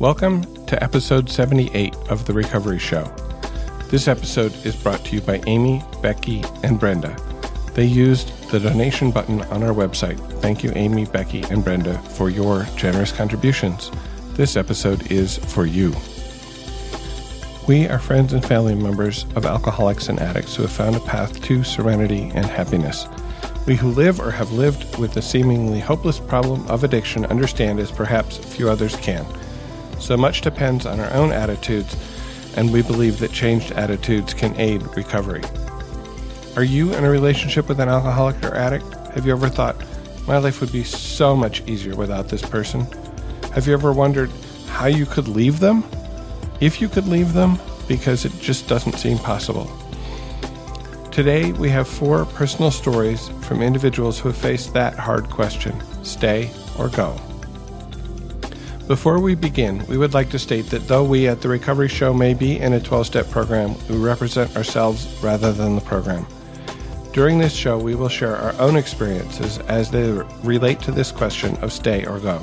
Welcome to episode 78 of The Recovery Show. This episode is brought to you by Amy, Becky, and Brenda. They used the donation button on our website. Thank you, Amy, Becky, and Brenda, for your generous contributions. This episode is for you. We are friends and family members of alcoholics and addicts who have found a path to serenity and happiness. We who live or have lived with the seemingly hopeless problem of addiction understand as perhaps few others can. So much depends on our own attitudes, and we believe that changed attitudes can aid recovery. Are you in a relationship with an alcoholic or addict? Have you ever thought, my life would be so much easier without this person? Have you ever wondered how you could leave them? If you could leave them, because it just doesn't seem possible. Today, we have four personal stories from individuals who have faced that hard question stay or go. Before we begin, we would like to state that though we at the Recovery Show may be in a 12 step program, we represent ourselves rather than the program. During this show, we will share our own experiences as they relate to this question of stay or go.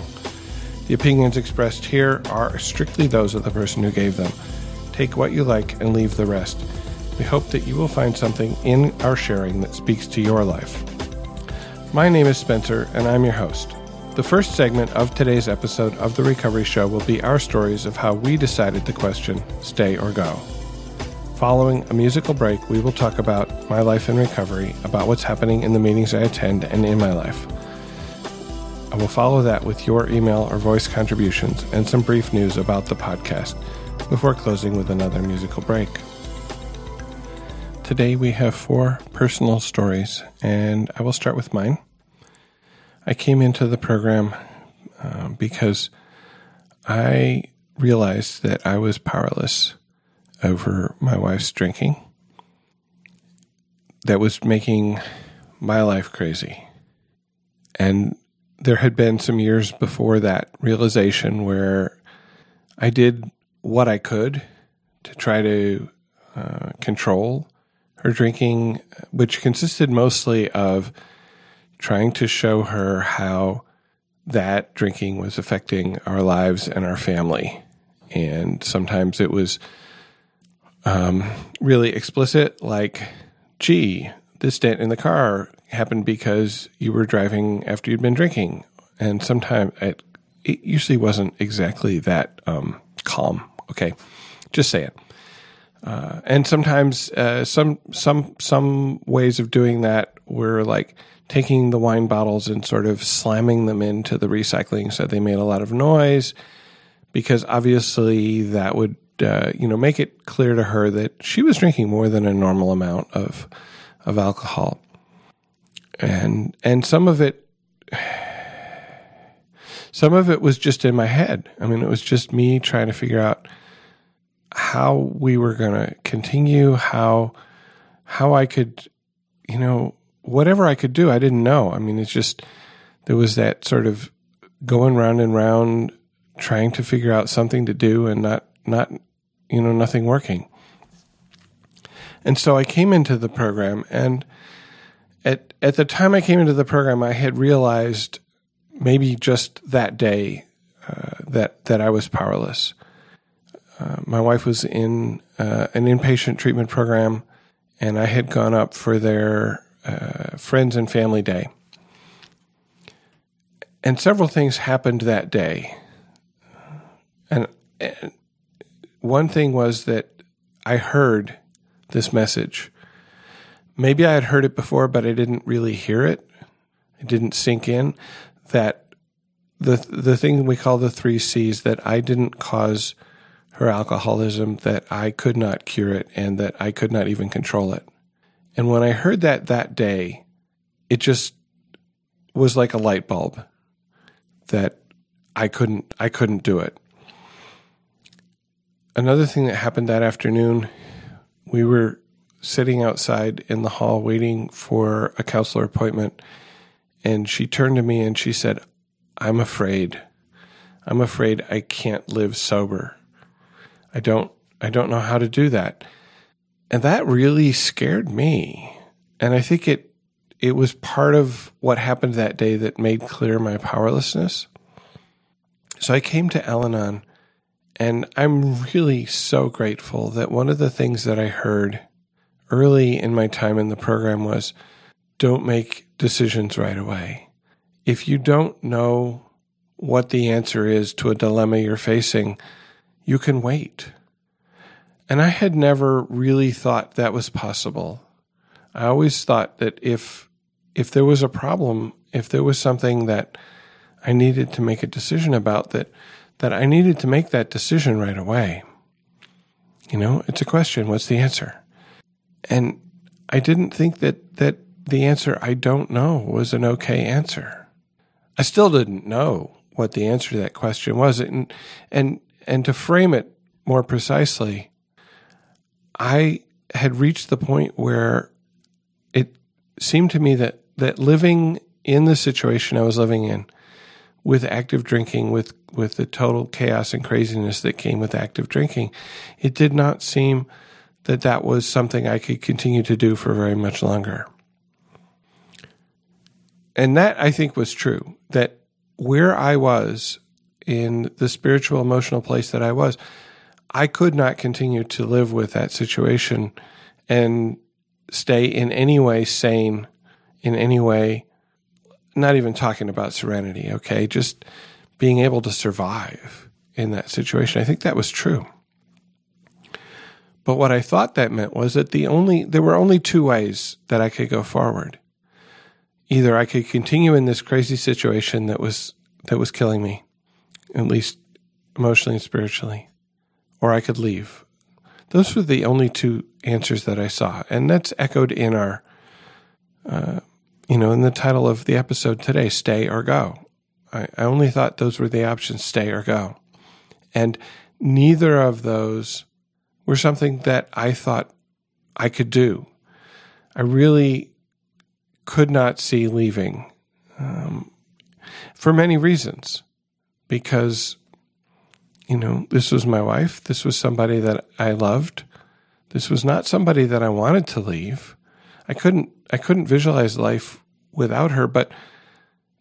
The opinions expressed here are strictly those of the person who gave them. Take what you like and leave the rest. We hope that you will find something in our sharing that speaks to your life. My name is Spencer, and I'm your host. The first segment of today's episode of The Recovery Show will be our stories of how we decided the question stay or go. Following a musical break, we will talk about my life in recovery, about what's happening in the meetings I attend and in my life. I will follow that with your email or voice contributions and some brief news about the podcast before closing with another musical break. Today we have four personal stories, and I will start with mine. I came into the program uh, because I realized that I was powerless over my wife's drinking. That was making my life crazy. And there had been some years before that realization where I did what I could to try to uh, control her drinking, which consisted mostly of trying to show her how that drinking was affecting our lives and our family. And sometimes it was um, really explicit, like, gee, this dent in the car happened because you were driving after you'd been drinking. And sometimes it, it usually wasn't exactly that um, calm. Okay, just say it. Uh, and sometimes uh, some some some ways of doing that were like taking the wine bottles and sort of slamming them into the recycling so they made a lot of noise because obviously that would uh, you know make it clear to her that she was drinking more than a normal amount of of alcohol. And and some of it some of it was just in my head. I mean it was just me trying to figure out how we were going to continue how how i could you know whatever I could do, I didn't know. I mean, it's just there was that sort of going round and round, trying to figure out something to do, and not not you know nothing working. And so I came into the program, and at at the time I came into the program, I had realized maybe just that day uh, that that I was powerless. Uh, my wife was in uh, an inpatient treatment program, and I had gone up for their uh, Friends and Family Day. And several things happened that day. And, and one thing was that I heard this message. Maybe I had heard it before, but I didn't really hear it. It didn't sink in that the the thing we call the three C's that I didn't cause her alcoholism, that I could not cure it, and that I could not even control it. And when I heard that that day, it just was like a light bulb that I couldn't I couldn't do it. Another thing that happened that afternoon, we were sitting outside in the hall waiting for a counselor appointment and she turned to me and she said, "I'm afraid. I'm afraid I can't live sober. I don't I don't know how to do that." And that really scared me. And I think it it was part of what happened that day that made clear my powerlessness. So I came to Al Anon And I'm really so grateful that one of the things that I heard early in my time in the program was don't make decisions right away. If you don't know what the answer is to a dilemma you're facing, you can wait. And I had never really thought that was possible. I always thought that if if there was a problem, if there was something that I needed to make a decision about that that I needed to make that decision right away. You know, it's a question, what's the answer? And I didn't think that that the answer I don't know was an okay answer. I still didn't know what the answer to that question was. And and and to frame it more precisely, I had reached the point where it seemed to me that that living in the situation I was living in with active drinking, with, with the total chaos and craziness that came with active drinking, it did not seem that that was something I could continue to do for very much longer. And that I think was true, that where I was in the spiritual, emotional place that I was, I could not continue to live with that situation and stay in any way sane, in any way not even talking about serenity, okay? Just being able to survive in that situation. I think that was true. But what I thought that meant was that the only there were only two ways that I could go forward. Either I could continue in this crazy situation that was that was killing me, at least emotionally and spiritually, or I could leave. Those were the only two answers that I saw, and that's echoed in our uh, you know, in the title of the episode today, stay or go. I, I only thought those were the options, stay or go. And neither of those were something that I thought I could do. I really could not see leaving um, for many reasons. Because, you know, this was my wife. This was somebody that I loved. This was not somebody that I wanted to leave. I couldn't I couldn't visualize life without her, but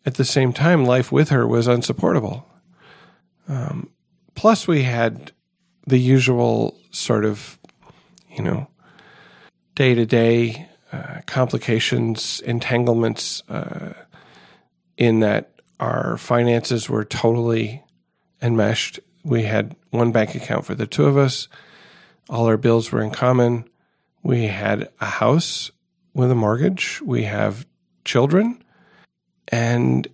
at the same time, life with her was unsupportable. Um, plus, we had the usual sort of, you know, day to day complications, entanglements, uh, in that our finances were totally enmeshed. We had one bank account for the two of us. All our bills were in common. We had a house with a mortgage. We have children and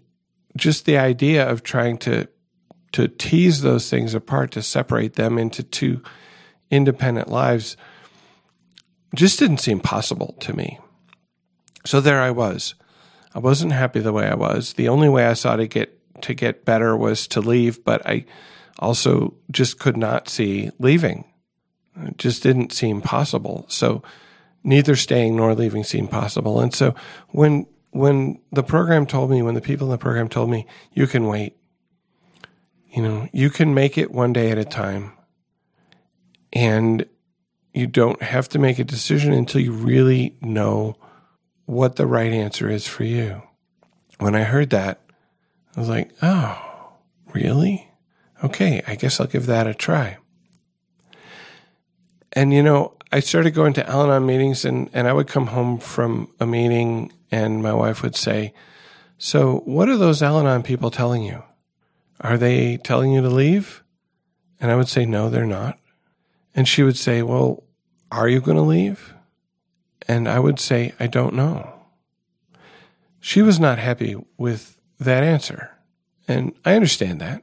just the idea of trying to to tease those things apart to separate them into two independent lives just didn't seem possible to me so there i was i wasn't happy the way i was the only way i saw to get to get better was to leave but i also just could not see leaving it just didn't seem possible so neither staying nor leaving seemed possible. And so when when the program told me, when the people in the program told me, you can wait, you know, you can make it one day at a time, and you don't have to make a decision until you really know what the right answer is for you. When I heard that, I was like, oh, really? Okay, I guess I'll give that a try. And you know, I started going to Al Anon meetings, and, and I would come home from a meeting, and my wife would say, So, what are those Al Anon people telling you? Are they telling you to leave? And I would say, No, they're not. And she would say, Well, are you going to leave? And I would say, I don't know. She was not happy with that answer. And I understand that.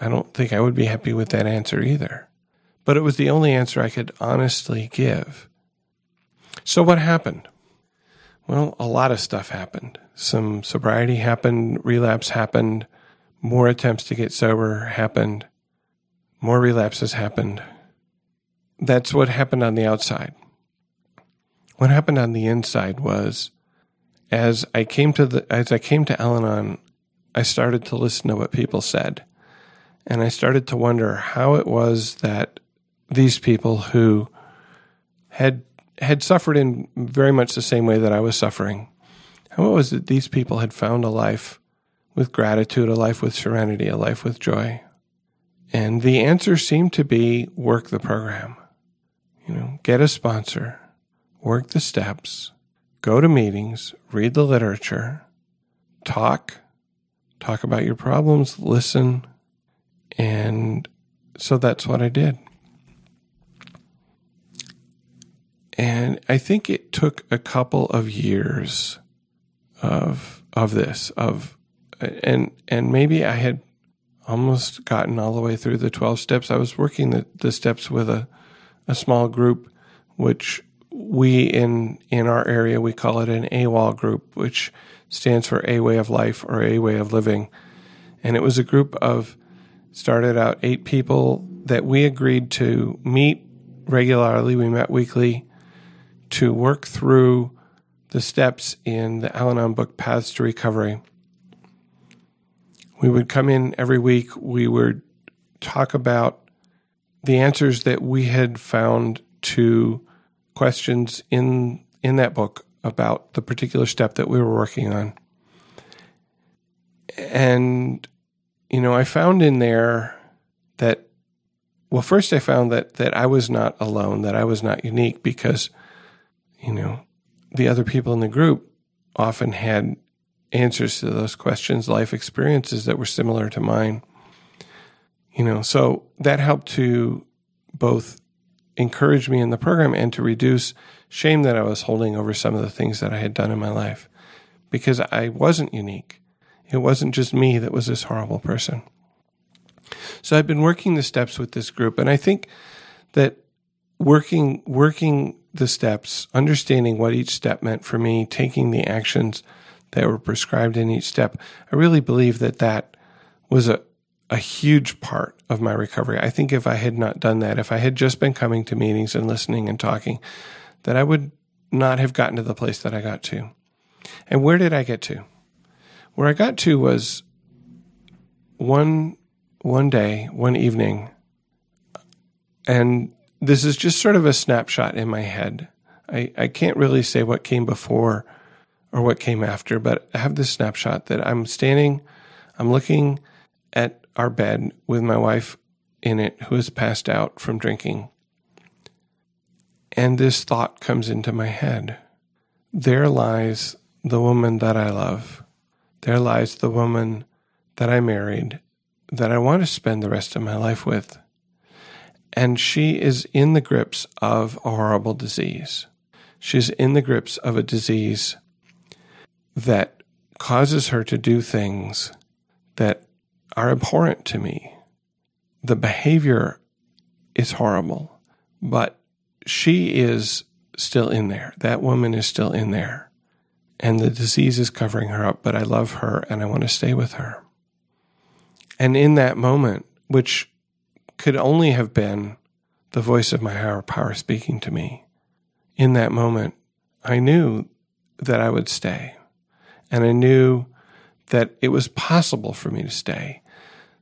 I don't think I would be happy with that answer either but it was the only answer I could honestly give. So, what happened? Well, a lot of stuff happened. Some sobriety happened, relapse happened, more attempts to get sober happened, more relapses happened. That's what happened on the outside. What happened on the inside was as I came to the as I came to Al-Anon, I started to listen to what people said. And I started to wonder how it was that these people who had had suffered in very much the same way that I was suffering. How it was that these people had found a life with gratitude, a life with serenity, a life with joy. And the answer seemed to be work the program. You know, get a sponsor, work the steps, go to meetings, read the literature, talk, talk about your problems, listen. And so that's what I did. And I think it took a couple of years of of this of and and maybe I had almost gotten all the way through the 12 steps. I was working the, the steps with a, a small group, which we in in our area we call it an AWOL group, which stands for A Way of Life or A Way of Living. And it was a group of started out eight people that we agreed to meet regularly. We met weekly to work through the steps in the Al Anon book Paths to Recovery. We would come in every week. We would talk about the answers that we had found to questions in in that book about the particular step that we were working on. And you know, I found in there that well, first I found that that I was not alone, that I was not unique because you know, the other people in the group often had answers to those questions, life experiences that were similar to mine. You know, so that helped to both encourage me in the program and to reduce shame that I was holding over some of the things that I had done in my life because I wasn't unique. It wasn't just me that was this horrible person. So I've been working the steps with this group and I think that working working the steps, understanding what each step meant for me, taking the actions that were prescribed in each step, I really believe that that was a, a huge part of my recovery. I think if I had not done that, if I had just been coming to meetings and listening and talking, that I would not have gotten to the place that I got to. And where did I get to? Where I got to was one one day, one evening, and this is just sort of a snapshot in my head. I, I can't really say what came before or what came after, but I have this snapshot that I'm standing, I'm looking at our bed with my wife in it who has passed out from drinking. And this thought comes into my head. There lies the woman that I love. There lies the woman that I married that I want to spend the rest of my life with and she is in the grips of a horrible disease. She's in the grips of a disease that causes her to do things that are abhorrent to me. The behavior is horrible, but she is still in there. That woman is still in there. And the disease is covering her up, but I love her and I want to stay with her. And in that moment, which could only have been the voice of my higher power speaking to me. In that moment, I knew that I would stay. And I knew that it was possible for me to stay.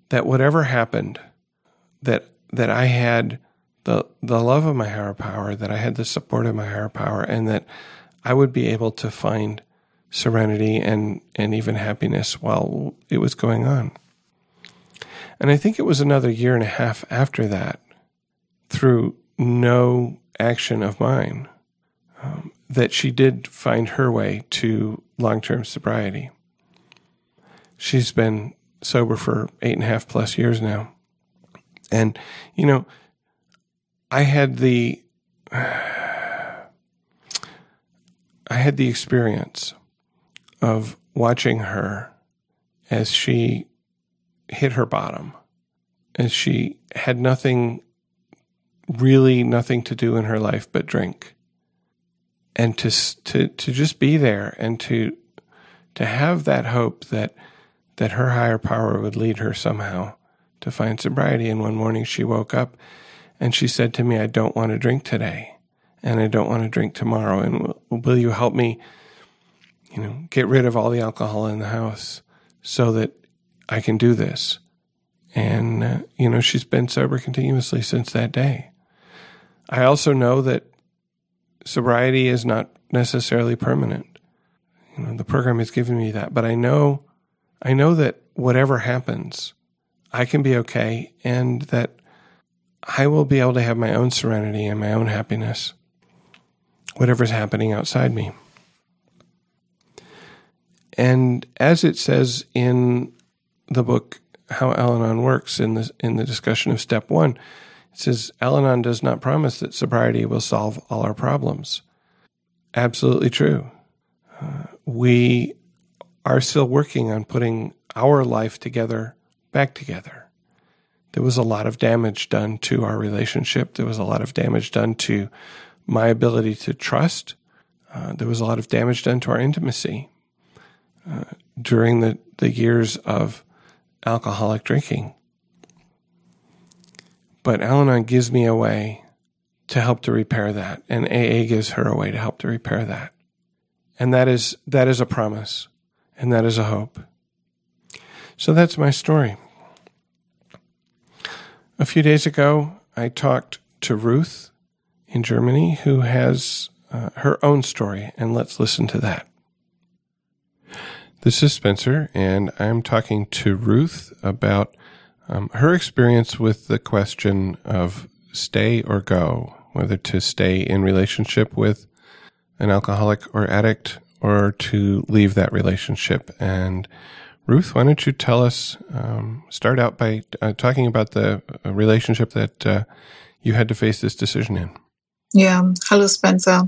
That whatever happened, that that I had the the love of my higher power, that I had the support of my higher power, and that I would be able to find serenity and and even happiness while it was going on. And I think it was another year and a half after that, through no action of mine, um, that she did find her way to long term sobriety. She's been sober for eight and a half plus years now. And, you know, I had the. I had the experience of watching her as she hit her bottom and she had nothing really nothing to do in her life but drink. And to to to just be there and to to have that hope that that her higher power would lead her somehow to find sobriety. And one morning she woke up and she said to me I don't want to drink today and I don't want to drink tomorrow. And will, will you help me you know get rid of all the alcohol in the house so that I can do this. And, uh, you know, she's been sober continuously since that day. I also know that sobriety is not necessarily permanent. You know, the program has given me that, but I know, I know that whatever happens, I can be okay and that I will be able to have my own serenity and my own happiness, whatever's happening outside me. And as it says in the book, How Al Anon Works, in the, in the discussion of step one, it says Al Anon does not promise that sobriety will solve all our problems. Absolutely true. Uh, we are still working on putting our life together back together. There was a lot of damage done to our relationship. There was a lot of damage done to my ability to trust. Uh, there was a lot of damage done to our intimacy during the, the years of alcoholic drinking. But Al Anon gives me a way to help to repair that, and AA gives her a way to help to repair that. And that is that is a promise, and that is a hope. So that's my story. A few days ago, I talked to Ruth in Germany who has uh, her own story, and let's listen to that. This is Spencer, and I'm talking to Ruth about um, her experience with the question of stay or go, whether to stay in relationship with an alcoholic or addict or to leave that relationship. And Ruth, why don't you tell us, um, start out by uh, talking about the uh, relationship that uh, you had to face this decision in? Yeah. Hello, Spencer.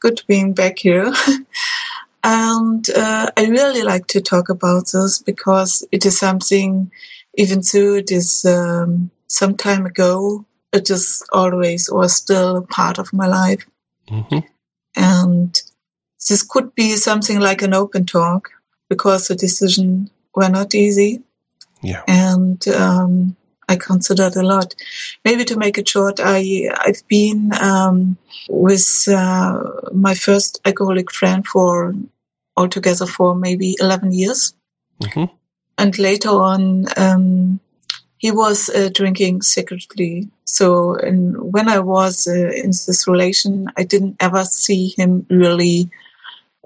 Good to being back here. and uh, I really like to talk about this because it is something, even though it is um, some time ago, it is always or still a part of my life. Mm-hmm. And this could be something like an open talk because the decision were not easy. Yeah. And um, I considered a lot. Maybe to make it short, I I've been um, with uh, my first alcoholic friend for altogether for maybe eleven years, mm-hmm. and later on um, he was uh, drinking secretly. So and when I was uh, in this relation, I didn't ever see him really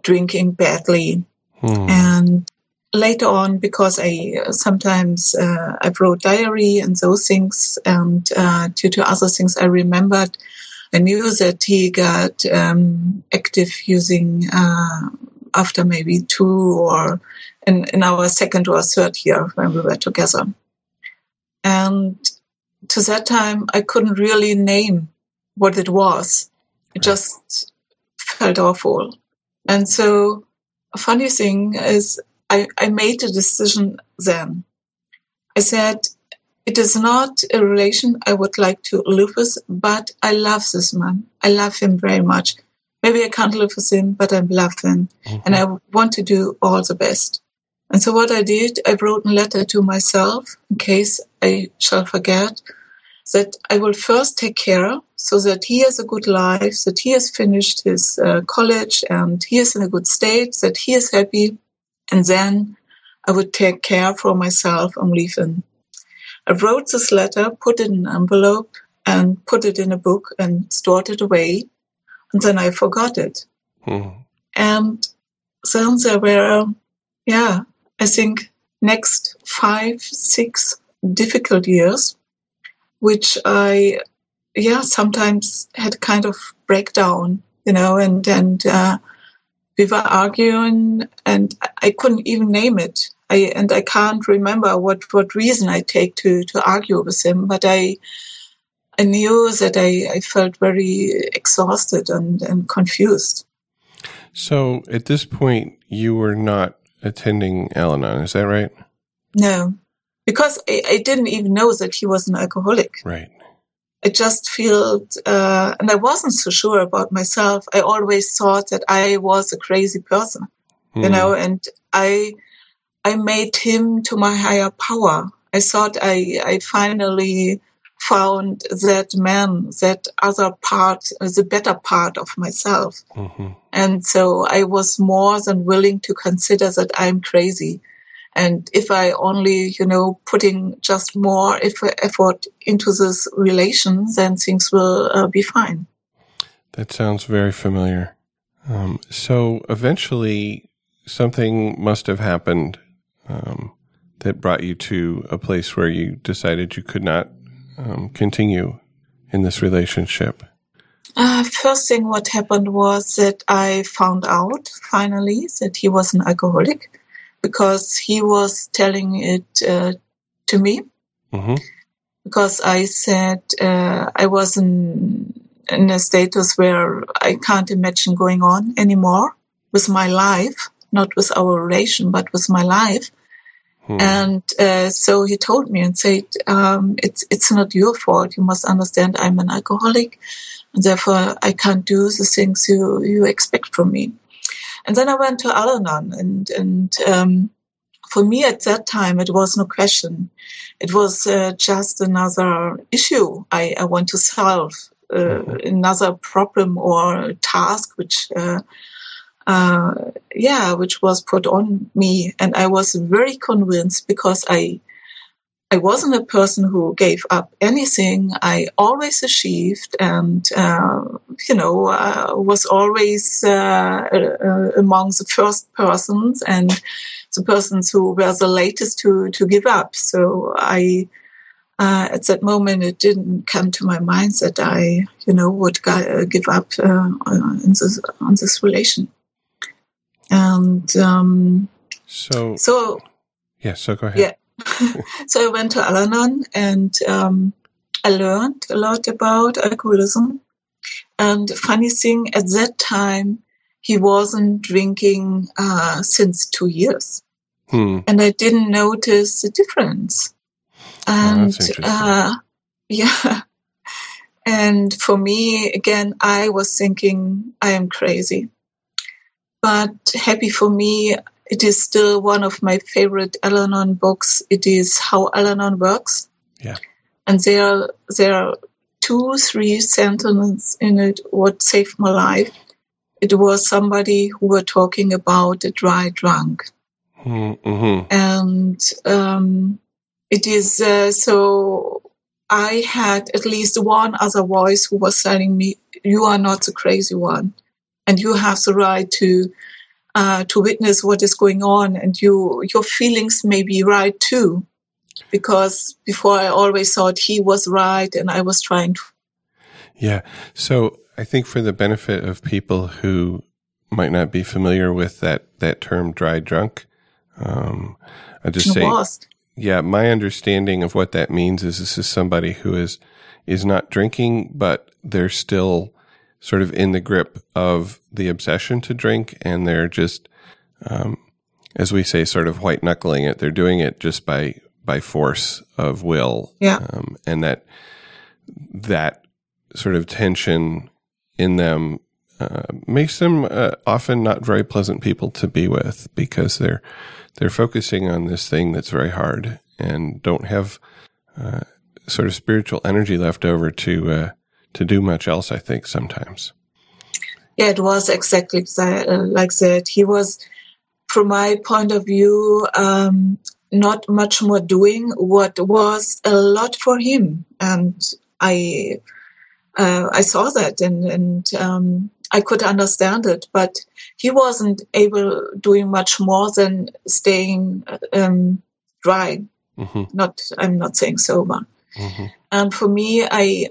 drinking badly. Hmm. And later on, because I uh, sometimes uh, I wrote diary and those things, and uh, due to other things I remembered, I knew that he got um, active using uh, after maybe two or in, in our second or third year when we were together. And to that time, I couldn't really name what it was. It just felt awful. And so a funny thing is I, I made a decision then. I said, it is not a relation I would like to live with, but I love this man. I love him very much. Maybe I can't live with him, but I love him mm-hmm. and I want to do all the best. And so what I did, I wrote a letter to myself in case I shall forget that I will first take care so that he has a good life, that he has finished his uh, college and he is in a good state, that he is happy. And then I would take care for myself and leave him. I wrote this letter, put it in an envelope and put it in a book and stored it away. And then I forgot it. Hmm. And then there were, yeah, I think next five, six difficult years which I, yeah, sometimes had kind of breakdown, you know, and, and, uh, we were arguing and I couldn't even name it. I, and I can't remember what, what reason I take to, to argue with him, but I, I knew that I, I felt very exhausted and, and confused. So at this point, you were not attending Al Anon, is that right? No because I, I, didn't even know that he was an alcoholic. Right. I just felt, uh, and I wasn't so sure about myself. I always thought that I was a crazy person, mm. you hmm. know, and I, I made him to my higher power. I thought I, I finally found that man, that other part, the better part of myself. Mm-hmm. And so I was more than willing to consider that I'm crazy and if I only, you know, putting just more effort into this relation, then things will uh, be fine. That sounds very familiar. Um, so eventually, something must have happened um, that brought you to a place where you decided you could not um, continue in this relationship? Uh, first thing what happened was that I found out finally that he was an alcoholic because he was telling it uh, to me. Mm-hmm. Because I said uh, I was in, in a status where I can't imagine going on anymore with my life, not with our relation, but with my life. Hmm. And uh, so he told me and said, um, "It's it's not your fault. You must understand. I'm an alcoholic, and therefore I can't do the things you you expect from me." And then I went to Al-Anon, and and um, for me at that time it was no question. It was uh, just another issue I, I want to solve, uh, mm-hmm. another problem or task which uh, uh, yeah, which was put on me. And I was very convinced because I, I wasn't a person who gave up anything. I always achieved and, uh, you know, uh, was always uh, uh, among the first persons and the persons who were the latest to, to give up. So I, uh, at that moment, it didn't come to my mind that I, you know, would give up in this, on this relation. And um, so, so yeah, so go ahead. Yeah. so I went to Al Anon and um, I learned a lot about alcoholism. And funny thing, at that time, he wasn't drinking uh, since two years. Hmm. And I didn't notice the difference. Oh, and oh, uh, yeah. And for me, again, I was thinking, I am crazy but happy for me, it is still one of my favorite Al-Anon books. It is How Al-Anon Works. Yeah. And there, there are two, three sentences in it what saved my life. It was somebody who were talking about a dry drunk. Mm-hmm. And um, it is uh, so I had at least one other voice who was telling me, You are not the crazy one and you have the right to uh, to witness what is going on, and you your feelings may be right too, because before I always thought he was right and I was trying to. Yeah, so I think for the benefit of people who might not be familiar with that that term "dry drunk," um, I just say, lost. yeah, my understanding of what that means is this is somebody who is is not drinking, but they're still sort of in the grip of the obsession to drink and they're just, um, as we say, sort of white knuckling it. They're doing it just by, by force of will. Yeah. Um, and that, that sort of tension in them, uh, makes them uh, often not very pleasant people to be with because they're, they're focusing on this thing that's very hard and don't have, uh, sort of spiritual energy left over to, uh, to do much else, I think, sometimes. Yeah, it was exactly uh, like that. He was, from my point of view, um, not much more doing what was a lot for him. And I, uh, I saw that and, and um, I could understand it, but he wasn't able doing much more than staying um, dry. Mm-hmm. Not, I'm not saying sober. Mm-hmm. And for me, I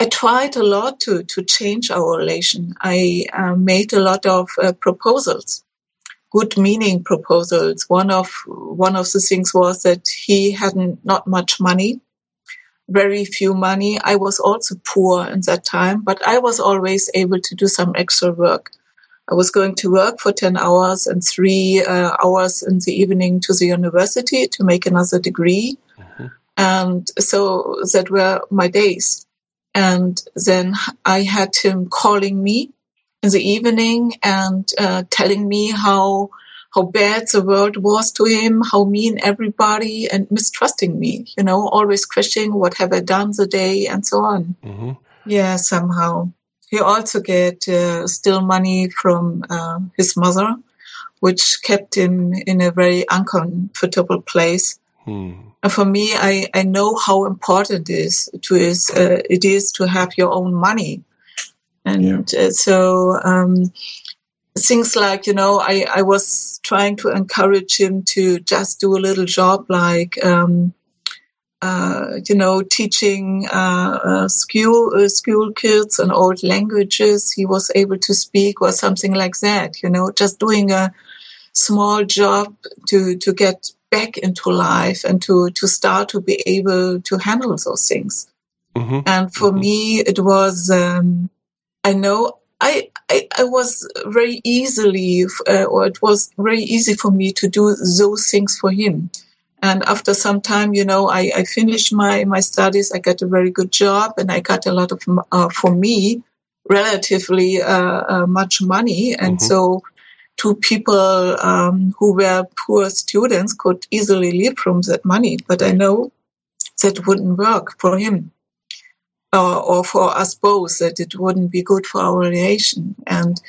I tried a lot to, to change our relation. I uh, made a lot of uh, proposals, good meaning proposals. One of one of the things was that he had not much money, very few money. I was also poor in that time, but I was always able to do some extra work. I was going to work for 10 hours and three uh, hours in the evening to the university to make another degree. Mm-hmm. And so that were my days. And then I had him calling me in the evening and uh, telling me how how bad the world was to him, how mean everybody, and mistrusting me. You know, always questioning what have I done the day and so on. Mm-hmm. Yeah, somehow he also get uh, still money from uh, his mother, which kept him in a very uncomfortable place. And for me, I, I know how important it is to is uh, it is to have your own money, and yeah. uh, so um, things like, you know, I, I was trying to encourage him to just do a little job like, um, uh, you know, teaching uh, uh, school uh, school kids and old languages he was able to speak or something like that. You know, just doing a small job to to get back into life and to to start to be able to handle those things. Mm-hmm. And for mm-hmm. me, it was um, I know I, I, I was very easily, uh, or it was very easy for me to do those things for him. And after some time, you know, I, I finished my, my studies. I got a very good job and I got a lot of, uh, for me, relatively uh, uh, much money. And mm-hmm. so two people um, who were poor students could easily live from that money. But I know that wouldn't work for him or, or for us both, that it wouldn't be good for our relation. And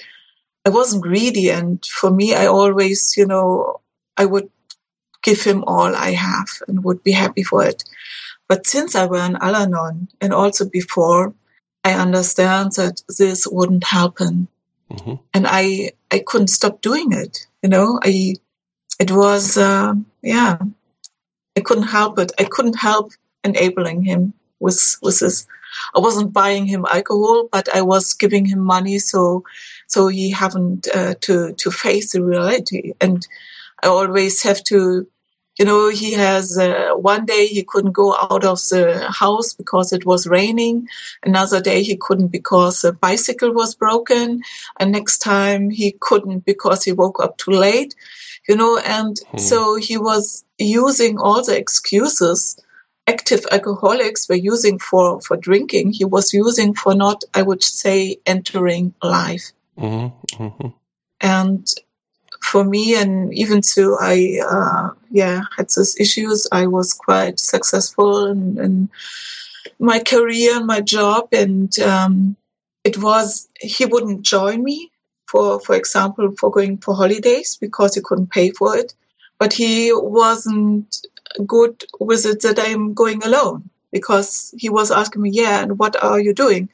I wasn't greedy. And for me, I always, you know, I would give him all I have and would be happy for it. But since I were in Al Anon and also before, I understand that this wouldn't happen. Mm-hmm. And I, I couldn't stop doing it. You know, I, it was, uh, yeah, I couldn't help it. I couldn't help enabling him with, with this. I wasn't buying him alcohol, but I was giving him money so, so he haven't uh, to, to face the reality. And I always have to you know, he has uh, one day he couldn't go out of the house because it was raining. Another day he couldn't because the bicycle was broken. And next time he couldn't because he woke up too late, you know, and hmm. so he was using all the excuses active alcoholics were using for, for drinking. He was using for not, I would say, entering life. Mm-hmm. Mm-hmm. And for me, and even though I, uh, yeah, had those issues, I was quite successful in, in my career and my job. And um, it was, he wouldn't join me for, for example, for going for holidays because he couldn't pay for it. But he wasn't good with it that I'm going alone because he was asking me, yeah, and what are you doing?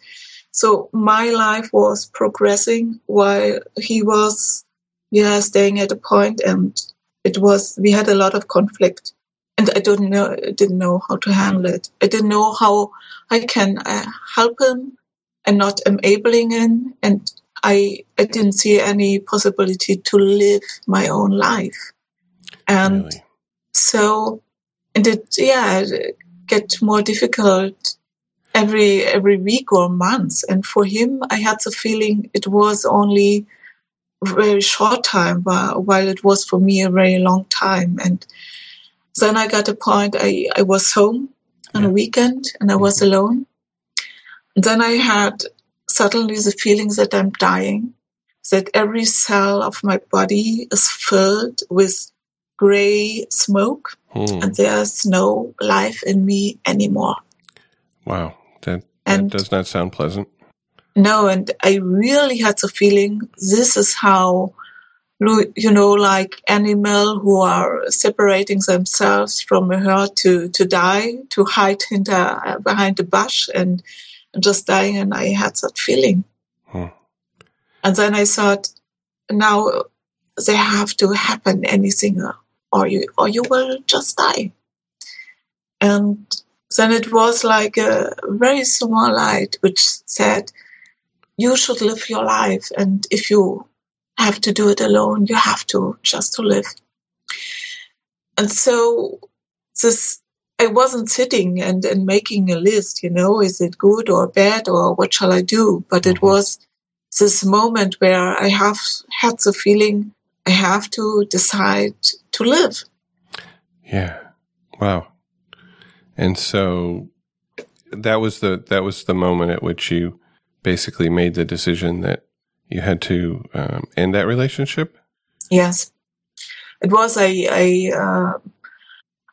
So my life was progressing while he was yeah, staying at a point and it was, we had a lot of conflict and I didn't know, didn't know how to handle it. I didn't know how I can uh, help him and not enabling him. And I, I didn't see any possibility to live my own life. And really? so, and it, yeah, it get more difficult every, every week or month. And for him, I had the feeling it was only very short time, while it was for me a very long time. And then I got a point, I, I was home on yeah. a weekend and I was mm-hmm. alone. And then I had suddenly the feeling that I'm dying, that every cell of my body is filled with gray smoke hmm. and there's no life in me anymore. Wow. That, that and, does not sound pleasant. No, and I really had the feeling this is how, you know, like animal who are separating themselves from a herd to, to die, to hide hinter, behind a bush and just dying. And I had that feeling. Hmm. And then I thought, now they have to happen anything or you, or you will just die. And then it was like a very small light which said, you should live your life. And if you have to do it alone, you have to just to live. And so this, I wasn't sitting and, and making a list, you know, is it good or bad or what shall I do? But it mm-hmm. was this moment where I have had the feeling I have to decide to live. Yeah. Wow. And so that was the that was the moment at which you basically made the decision that you had to um, end that relationship? Yes, it was. I I uh,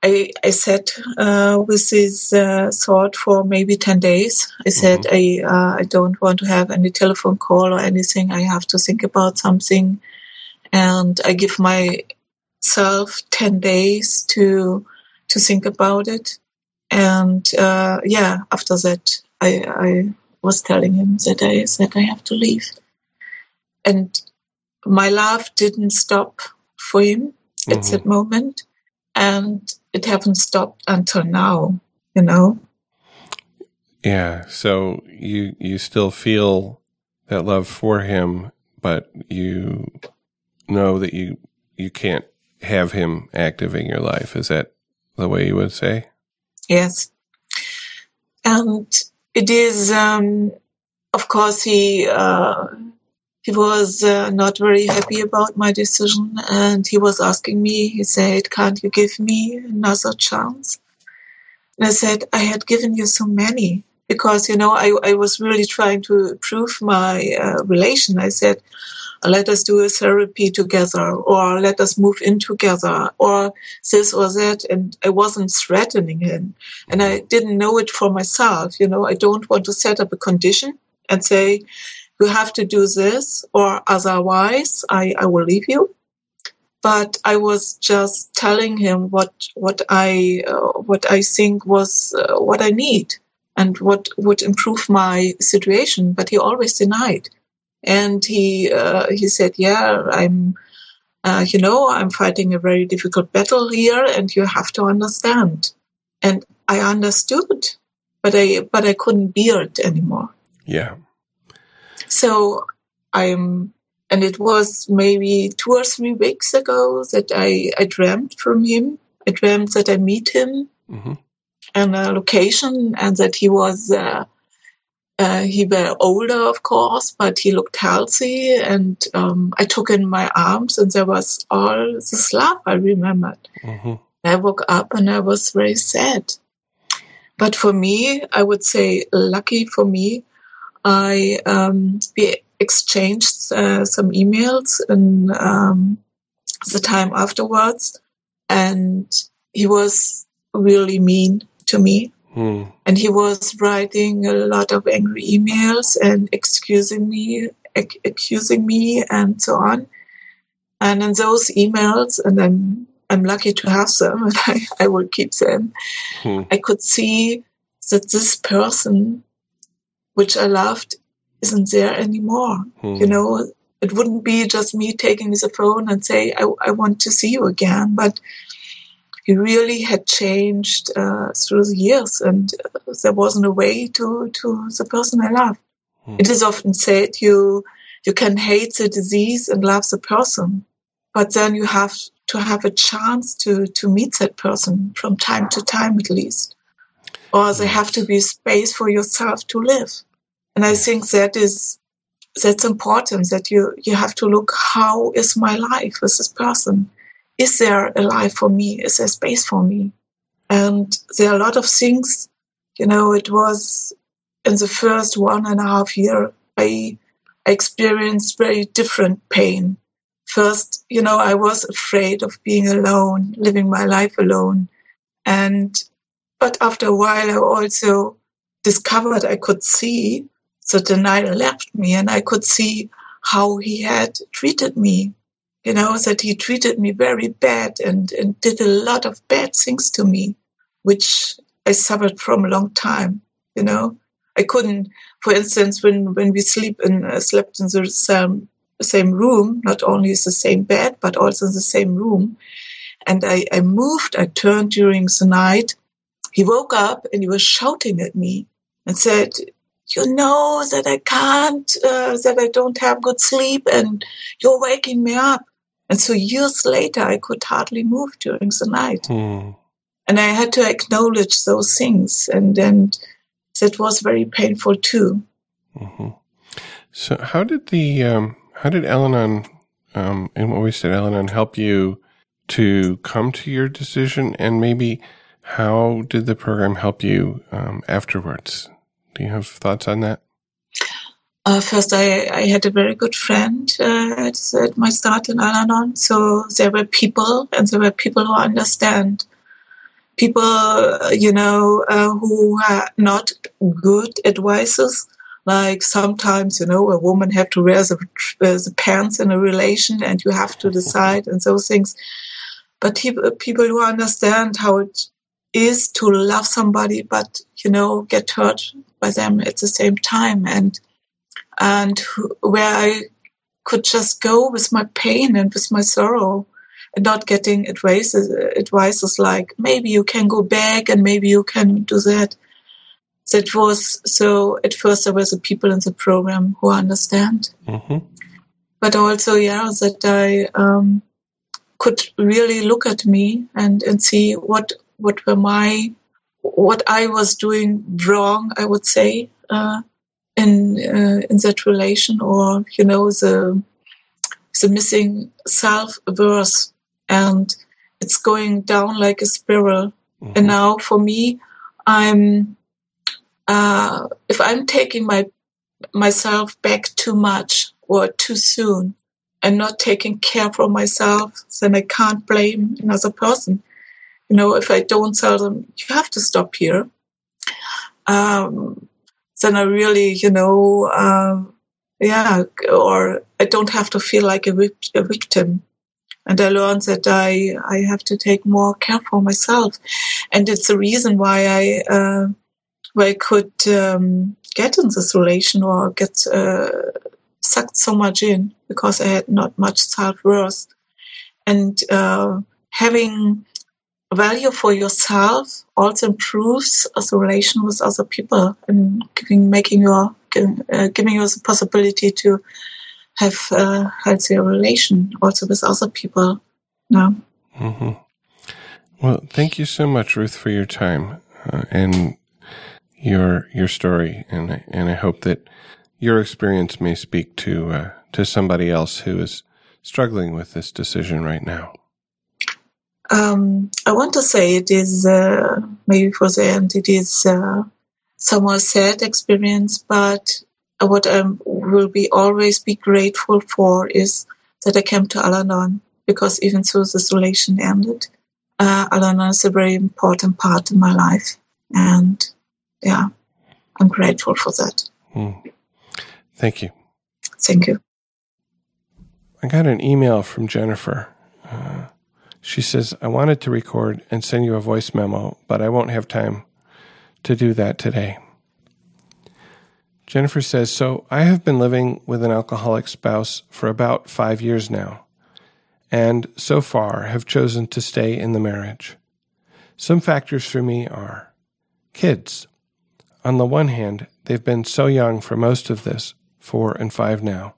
I, I sat uh, with this uh, thought for maybe ten days. I said mm-hmm. I uh, I don't want to have any telephone call or anything. I have to think about something, and I give myself ten days to to think about it. And uh, yeah, after that, I I was telling him that I that I have to leave. And my love didn't stop for him mm-hmm. at that moment, and it hasn't stopped until now. You know. Yeah. So you you still feel that love for him, but you know that you you can't have him active in your life. Is that the way you would say? Yes. And it is, um, of course, he uh, he was uh, not very happy about my decision, and he was asking me. He said, "Can't you give me another chance?" And I said, "I had given you so many." Because you know, I, I was really trying to prove my uh, relation. I said, let us do a therapy together or let us move in together or this or that. And i wasn't threatening him. And i didn't know it for myself you know. I don't want to set up a condition and say you have to do this or otherwise i, I will leave you. But i was just telling him what what i uh, what i think was uh, what i need and what would improve my situation. But he always denied and he uh, he said, "Yeah, I'm." Uh, you know, I'm fighting a very difficult battle here, and you have to understand. And I understood, but I but I couldn't bear it anymore. Yeah. So I'm, and it was maybe two or three weeks ago that I I dreamt from him. I dreamt that I meet him mm-hmm. a location, and that he was. Uh, uh, he were older, of course, but he looked healthy. And um, I took in my arms, and there was all this love I remembered. Mm-hmm. I woke up and I was very sad. But for me, I would say, lucky for me, I um, we exchanged uh, some emails in um, the time afterwards, and he was really mean to me. Hmm. And he was writing a lot of angry emails and excusing me, ac- accusing me, and so on. And in those emails, and I'm I'm lucky to have them, and I, I will keep them. Hmm. I could see that this person, which I loved, isn't there anymore. Hmm. You know, it wouldn't be just me taking the phone and say, I, I want to see you again, but he really had changed uh, through the years, and uh, there wasn't a way to to the person I love. Hmm. It is often said you you can hate the disease and love the person, but then you have to have a chance to to meet that person from time to time at least, or there have to be space for yourself to live. And I think that is that's important that you you have to look how is my life with this person is there a life for me? Is there space for me? And there are a lot of things, you know, it was in the first one and a half year, I, experienced very different pain. First, you know, I was afraid of being alone, living my life alone. And, but after a while, I also discovered I could see the Denial left me and I could see how he had treated me you know, that he treated me very bad and, and did a lot of bad things to me, which I suffered from a long time, you know. I couldn't, for instance, when, when we sleep in, uh, slept in the same, same room, not only the same bed, but also the same room. And I, I moved, I turned during the night. He woke up and he was shouting at me and said, you know that I can't, uh, that I don't have good sleep and you're waking me up. And so years later, I could hardly move during the night. Hmm. And I had to acknowledge those things. And then that was very painful too. Mm-hmm. So how did the, um, how did Al-Anon, um, and what we said, Al-Anon help you to come to your decision? And maybe how did the program help you, um, afterwards? Do you have thoughts on that? Uh, first, I, I, had a very good friend uh, at, my start in Al-Anon. So there were people, and there were people who understand. People, uh, you know, uh, who are not good advisors. Like sometimes, you know, a woman have to wear the, uh, the pants in a relation, and you have to decide, and those things. But people, people who understand how it is to love somebody, but you know, get hurt by them at the same time, and and where I could just go with my pain and with my sorrow and not getting advices, advices like maybe you can go back and maybe you can do that. That was so at first there were the people in the program who understand. Mm-hmm. But also, yeah, that I um, could really look at me and, and see what what were my what I was doing wrong, I would say, uh, in uh, in that relation, or you know the the missing self verse, and it's going down like a spiral. Mm-hmm. And now for me, I'm uh, if I'm taking my myself back too much or too soon and not taking care for myself, then I can't blame another person. You know, if I don't tell them, you have to stop here, um, then I really, you know, uh, yeah, or I don't have to feel like a, a victim. And I learned that I, I have to take more care for myself. And it's the reason why I, uh, why I could um, get in this relation or get uh, sucked so much in because I had not much self worth. And uh, having value for yourself also improves the relation with other people and giving, making your, uh, giving you the possibility to have a healthier relation also with other people. No. Mm-hmm. Well, thank you so much, Ruth, for your time uh, and your your story, and and I hope that your experience may speak to uh, to somebody else who is struggling with this decision right now. Um, I want to say it is uh, maybe for the end it is uh, somewhat sad experience, but what I will be always be grateful for is that I came to Al-Anon because even though this relation ended, uh, Al-Anon is a very important part in my life, and yeah, I'm grateful for that. Hmm. Thank you. Thank you. I got an email from Jennifer. Uh, she says, I wanted to record and send you a voice memo, but I won't have time to do that today. Jennifer says, So I have been living with an alcoholic spouse for about five years now, and so far have chosen to stay in the marriage. Some factors for me are kids. On the one hand, they've been so young for most of this, four and five now,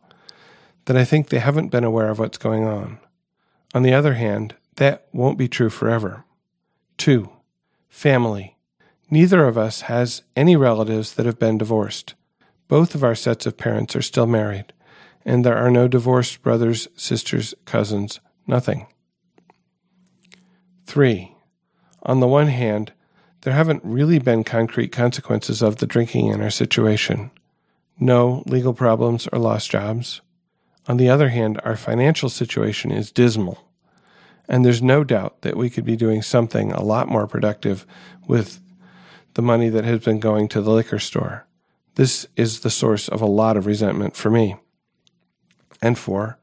that I think they haven't been aware of what's going on. On the other hand, that won't be true forever. Two, family. Neither of us has any relatives that have been divorced. Both of our sets of parents are still married, and there are no divorced brothers, sisters, cousins, nothing. Three, on the one hand, there haven't really been concrete consequences of the drinking in our situation no legal problems or lost jobs. On the other hand, our financial situation is dismal, and there's no doubt that we could be doing something a lot more productive with the money that has been going to the liquor store. This is the source of a lot of resentment for me. And four,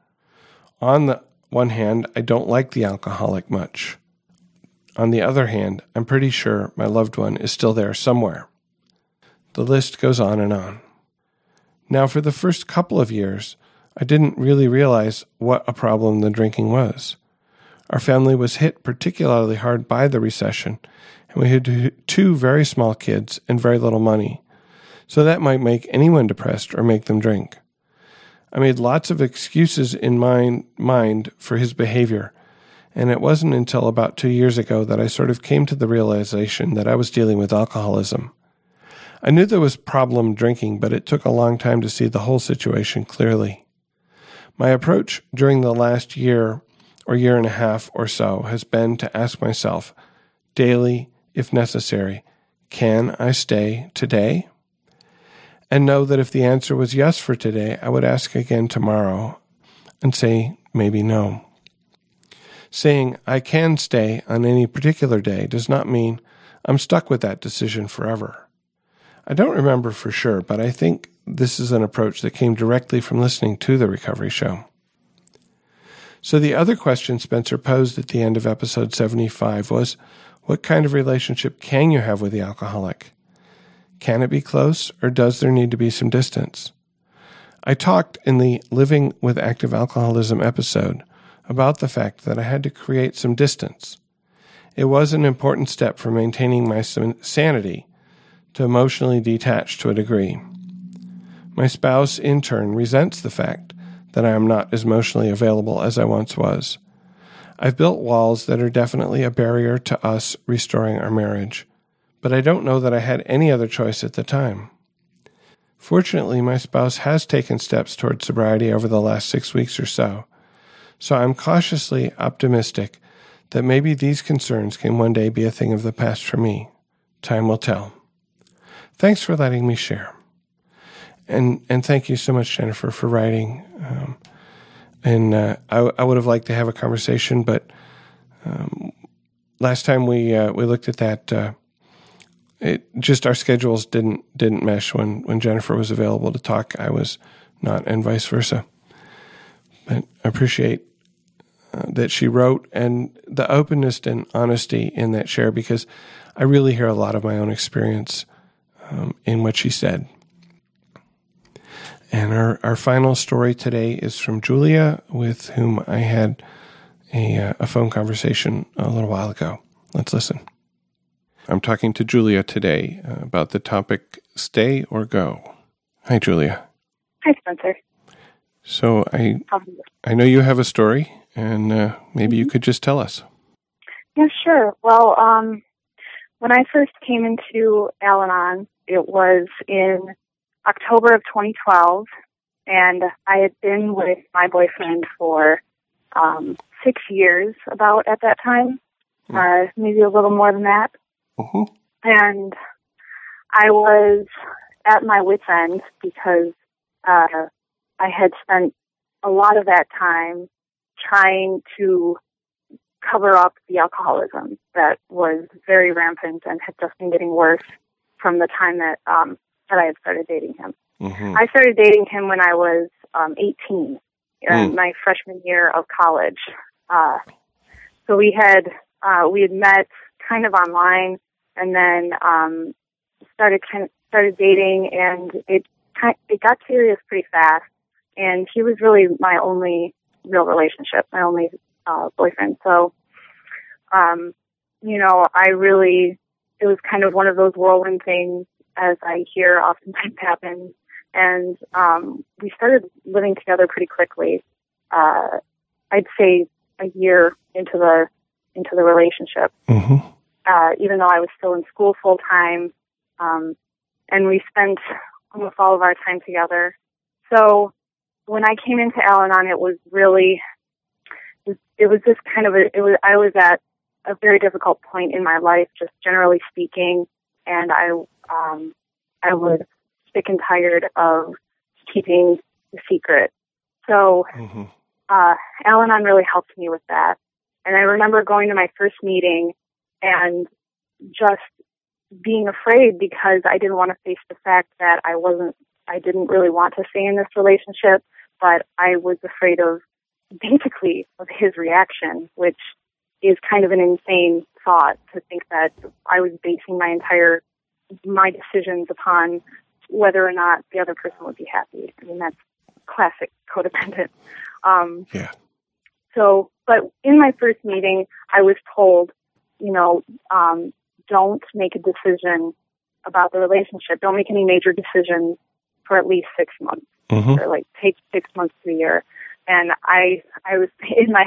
on the one hand, I don't like the alcoholic much. On the other hand, I'm pretty sure my loved one is still there somewhere. The list goes on and on. Now, for the first couple of years, I didn't really realize what a problem the drinking was. Our family was hit particularly hard by the recession, and we had two very small kids and very little money. So that might make anyone depressed or make them drink. I made lots of excuses in my mind for his behavior, and it wasn't until about two years ago that I sort of came to the realization that I was dealing with alcoholism. I knew there was problem drinking, but it took a long time to see the whole situation clearly. My approach during the last year or year and a half or so has been to ask myself daily, if necessary, can I stay today? And know that if the answer was yes for today, I would ask again tomorrow and say maybe no. Saying I can stay on any particular day does not mean I'm stuck with that decision forever. I don't remember for sure, but I think this is an approach that came directly from listening to the recovery show. So, the other question Spencer posed at the end of episode 75 was What kind of relationship can you have with the alcoholic? Can it be close, or does there need to be some distance? I talked in the Living with Active Alcoholism episode about the fact that I had to create some distance. It was an important step for maintaining my sanity to emotionally detach to a degree. My spouse, in turn, resents the fact that I am not as emotionally available as I once was. I've built walls that are definitely a barrier to us restoring our marriage, but I don't know that I had any other choice at the time. Fortunately, my spouse has taken steps toward sobriety over the last six weeks or so, so I'm cautiously optimistic that maybe these concerns can one day be a thing of the past for me. Time will tell. Thanks for letting me share. And, and thank you so much, Jennifer, for writing. Um, and uh, I, I, would have liked to have a conversation, but um, last time we uh, we looked at that, uh, it just our schedules didn't didn't mesh when when Jennifer was available to talk. I was not, and vice versa. But I appreciate uh, that she wrote and the openness and honesty in that share because I really hear a lot of my own experience um, in what she said. And our, our final story today is from Julia, with whom I had a, uh, a phone conversation a little while ago. Let's listen. I'm talking to Julia today uh, about the topic stay or go. Hi, Julia. Hi, Spencer. So I I know you have a story, and uh, maybe mm-hmm. you could just tell us. Yeah, sure. Well, um, when I first came into Al-Anon, it was in October of 2012, and I had been with my boyfriend for um, six years, about at that time, mm. uh, maybe a little more than that. Uh-huh. And I was at my wits' end because uh, I had spent a lot of that time trying to cover up the alcoholism that was very rampant and had just been getting worse from the time that um, that I had started dating him. Mm-hmm. I started dating him when I was um, 18, mm. my freshman year of college. Uh, so we had uh, we had met kind of online, and then um, started kind of started dating, and it it got serious pretty fast. And he was really my only real relationship, my only uh, boyfriend. So, um, you know, I really it was kind of one of those whirlwind things as I hear oftentimes happens. And um, we started living together pretty quickly. Uh, I'd say a year into the into the relationship. Mm-hmm. Uh, even though I was still in school full time, um, and we spent almost all of our time together. So when I came into Al-Anon, it was really it was just kind of a it was I was at a very difficult point in my life, just generally speaking, and I um, I was sick and tired of keeping the secret. So, mm-hmm. uh, Al-Anon really helped me with that. And I remember going to my first meeting and just being afraid because I didn't want to face the fact that I wasn't, I didn't really want to stay in this relationship, but I was afraid of basically of his reaction, which is kind of an insane thought to think that I was basing my entire my decisions upon whether or not the other person would be happy. I mean, that's classic codependent. Um, yeah. So, but in my first meeting, I was told, you know, um, don't make a decision about the relationship. Don't make any major decisions for at least six months, mm-hmm. or like take six months to a year. And I, I was in my,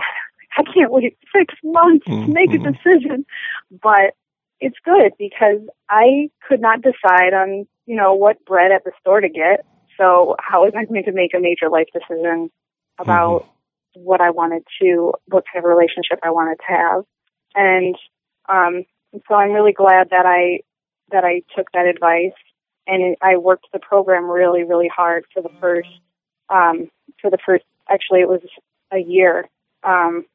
I can't wait six months mm-hmm. to make a mm-hmm. decision. But it's good because I could not decide on, you know, what bread at the store to get. So how was I going to make a major life decision about mm-hmm. what I wanted to, what kind of relationship I wanted to have? And, um, so I'm really glad that I, that I took that advice and I worked the program really, really hard for the first, um, for the first, actually it was a year. Um,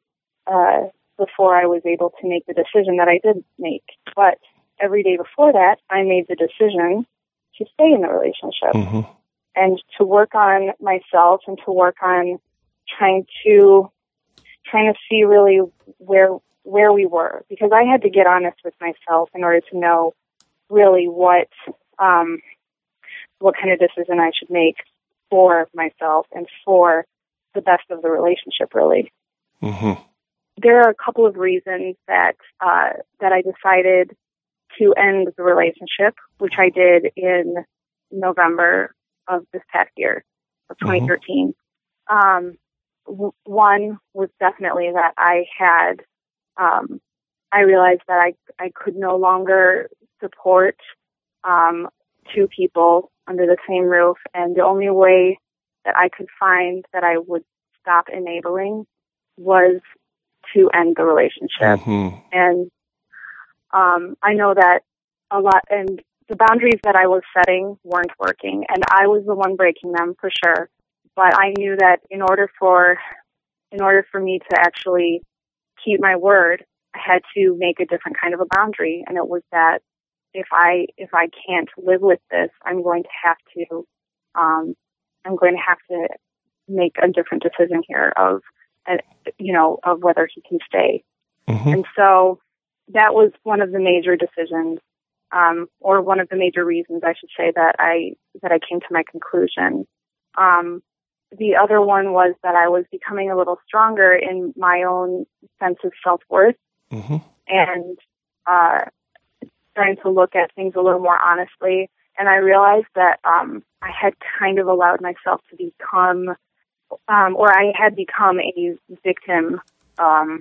uh, before I was able to make the decision that I did make. But every day before that, I made the decision to stay in the relationship mm-hmm. and to work on myself and to work on trying to trying to see really where where we were because I had to get honest with myself in order to know really what um, what kind of decision I should make. for myself and for the best of the relationship, really. Mm-hmm. There are a couple of reasons that uh, that I decided to end the relationship, which I did in November of this past year of 2013. Mm-hmm. Um, w- one was definitely that I had, um, I realized that I I could no longer support um, two people under the same roof, and the only way that I could find that I would stop enabling was to end the relationship. Mm-hmm. And um, I know that a lot, and the boundaries that I was setting weren't working, and I was the one breaking them for sure. But I knew that in order for, in order for me to actually keep my word, I had to make a different kind of a boundary, and it was that if I if I can't live with this, I'm going to have to, um, I'm going to have to make a different decision here of, you know, of whether he can stay. Mm-hmm. And so that was one of the major decisions, um, or one of the major reasons, I should say, that I that I came to my conclusion. Um, the other one was that I was becoming a little stronger in my own sense of self worth, mm-hmm. and uh, starting to look at things a little more honestly. And I realized that um, I had kind of allowed myself to become, um, or I had become a victim um,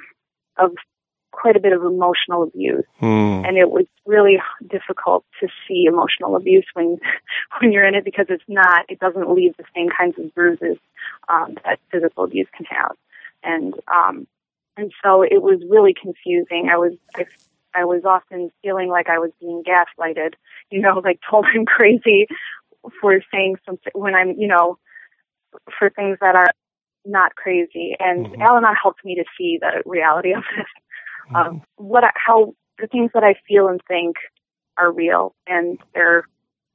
of quite a bit of emotional abuse, mm. and it was really difficult to see emotional abuse when when you're in it because it's not, it doesn't leave the same kinds of bruises um, that physical abuse can have, and um, and so it was really confusing. I was I, I was often feeling like I was being gaslighted, you know, like told I'm crazy for saying something when I'm, you know, for things that are not crazy. And Mhm. Al-Anon helped me to see the reality of this Mm-hmm. um, what I, how the things that I feel and think are real and they're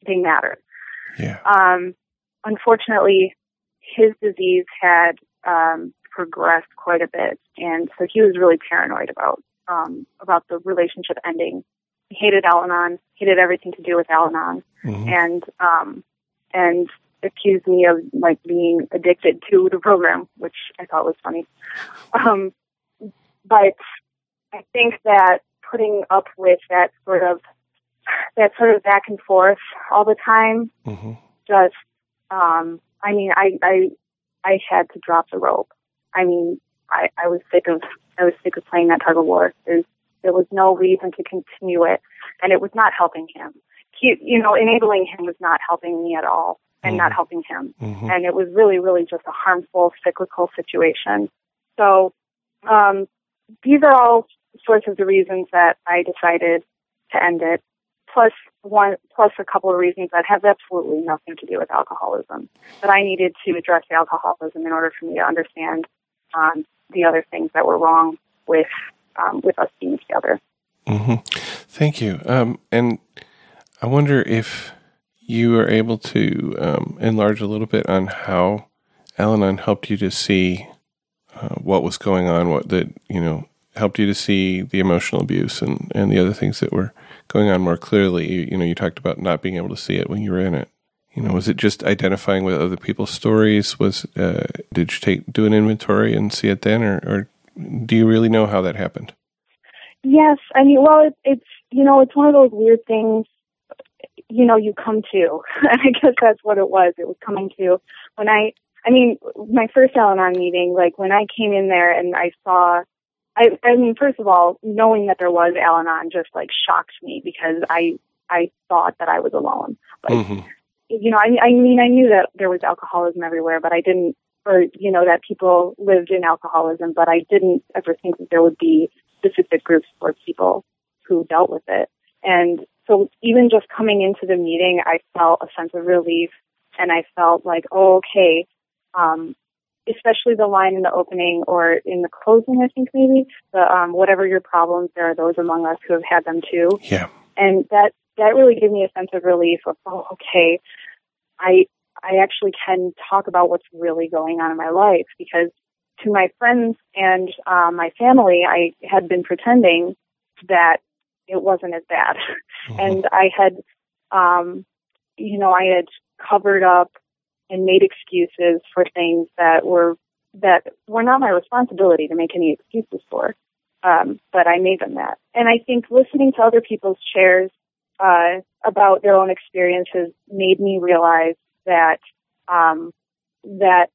they matter. Yeah. Um, unfortunately, his disease had um, progressed quite a bit, and so he was really paranoid about um, about the relationship ending. He hated Al-Anon, hated everything to do with Al-Anon, Mhm. and um, and accused me of like being addicted to the program, which I thought was funny. Um, but I think that putting up with that sort of that sort of back and forth all the time Mhm. just um I mean I I I had to drop the rope. I mean I, I was sick of I was sick of playing that tug of war. There's there was no reason to continue it and it was not helping him. He, you know, enabling him was not helping me at all and not Mhm. helping him. Mhm. And it was really, really just a harmful cyclical situation. So um these are all sorts of the reasons that I decided to end it plus one plus a couple of reasons that have absolutely nothing to do with alcoholism. But I needed to address the alcoholism in order for me to understand um, the other things that were wrong with um, with us being together. hmm Thank you. Um, and I wonder if you are able to um, enlarge a little bit on how Al-Anon helped you to see uh, what was going on, what that you know helped you to see the emotional abuse and and the other things that were going on more clearly. You, you know, you talked about not being able to see it when you were in it. You know, was it just identifying with other people's stories? Was uh, did you take do an inventory and see it then, or, or do you really know how that happened? Yes, I mean, well, it, it's you know, it's one of those weird things. You know, you come to, and I guess that's what it was. It was coming to when I, I mean, my first Al-Anon meeting, like when I came in there and I saw, I, I mean, first of all, knowing that there was Al-Anon just like shocked me because I, I thought that I was alone. Like, Mhm. you know, I, I mean, I knew that there was alcoholism everywhere, but I didn't, or you know, that people lived in alcoholism, but I didn't ever think that there would be specific groups for people who dealt with it. And so even just coming into the meeting, I felt a sense of relief and I felt like, oh, okay, um, especially the line in the opening or in the closing, I think maybe, the, um, whatever your problems, there are those among us who have had them too Yeah. and that that really gave me a sense of relief of oh okay i i actually can talk about what's really going on in my life because to my friends and uh, my family i had been pretending that it wasn't as bad Mhm. and i had um you know i had covered up and made excuses for things that were that were not my responsibility to make any excuses for. Um, but I made them that. And I think listening to other people's shares uh, about their own experiences made me realize that um, that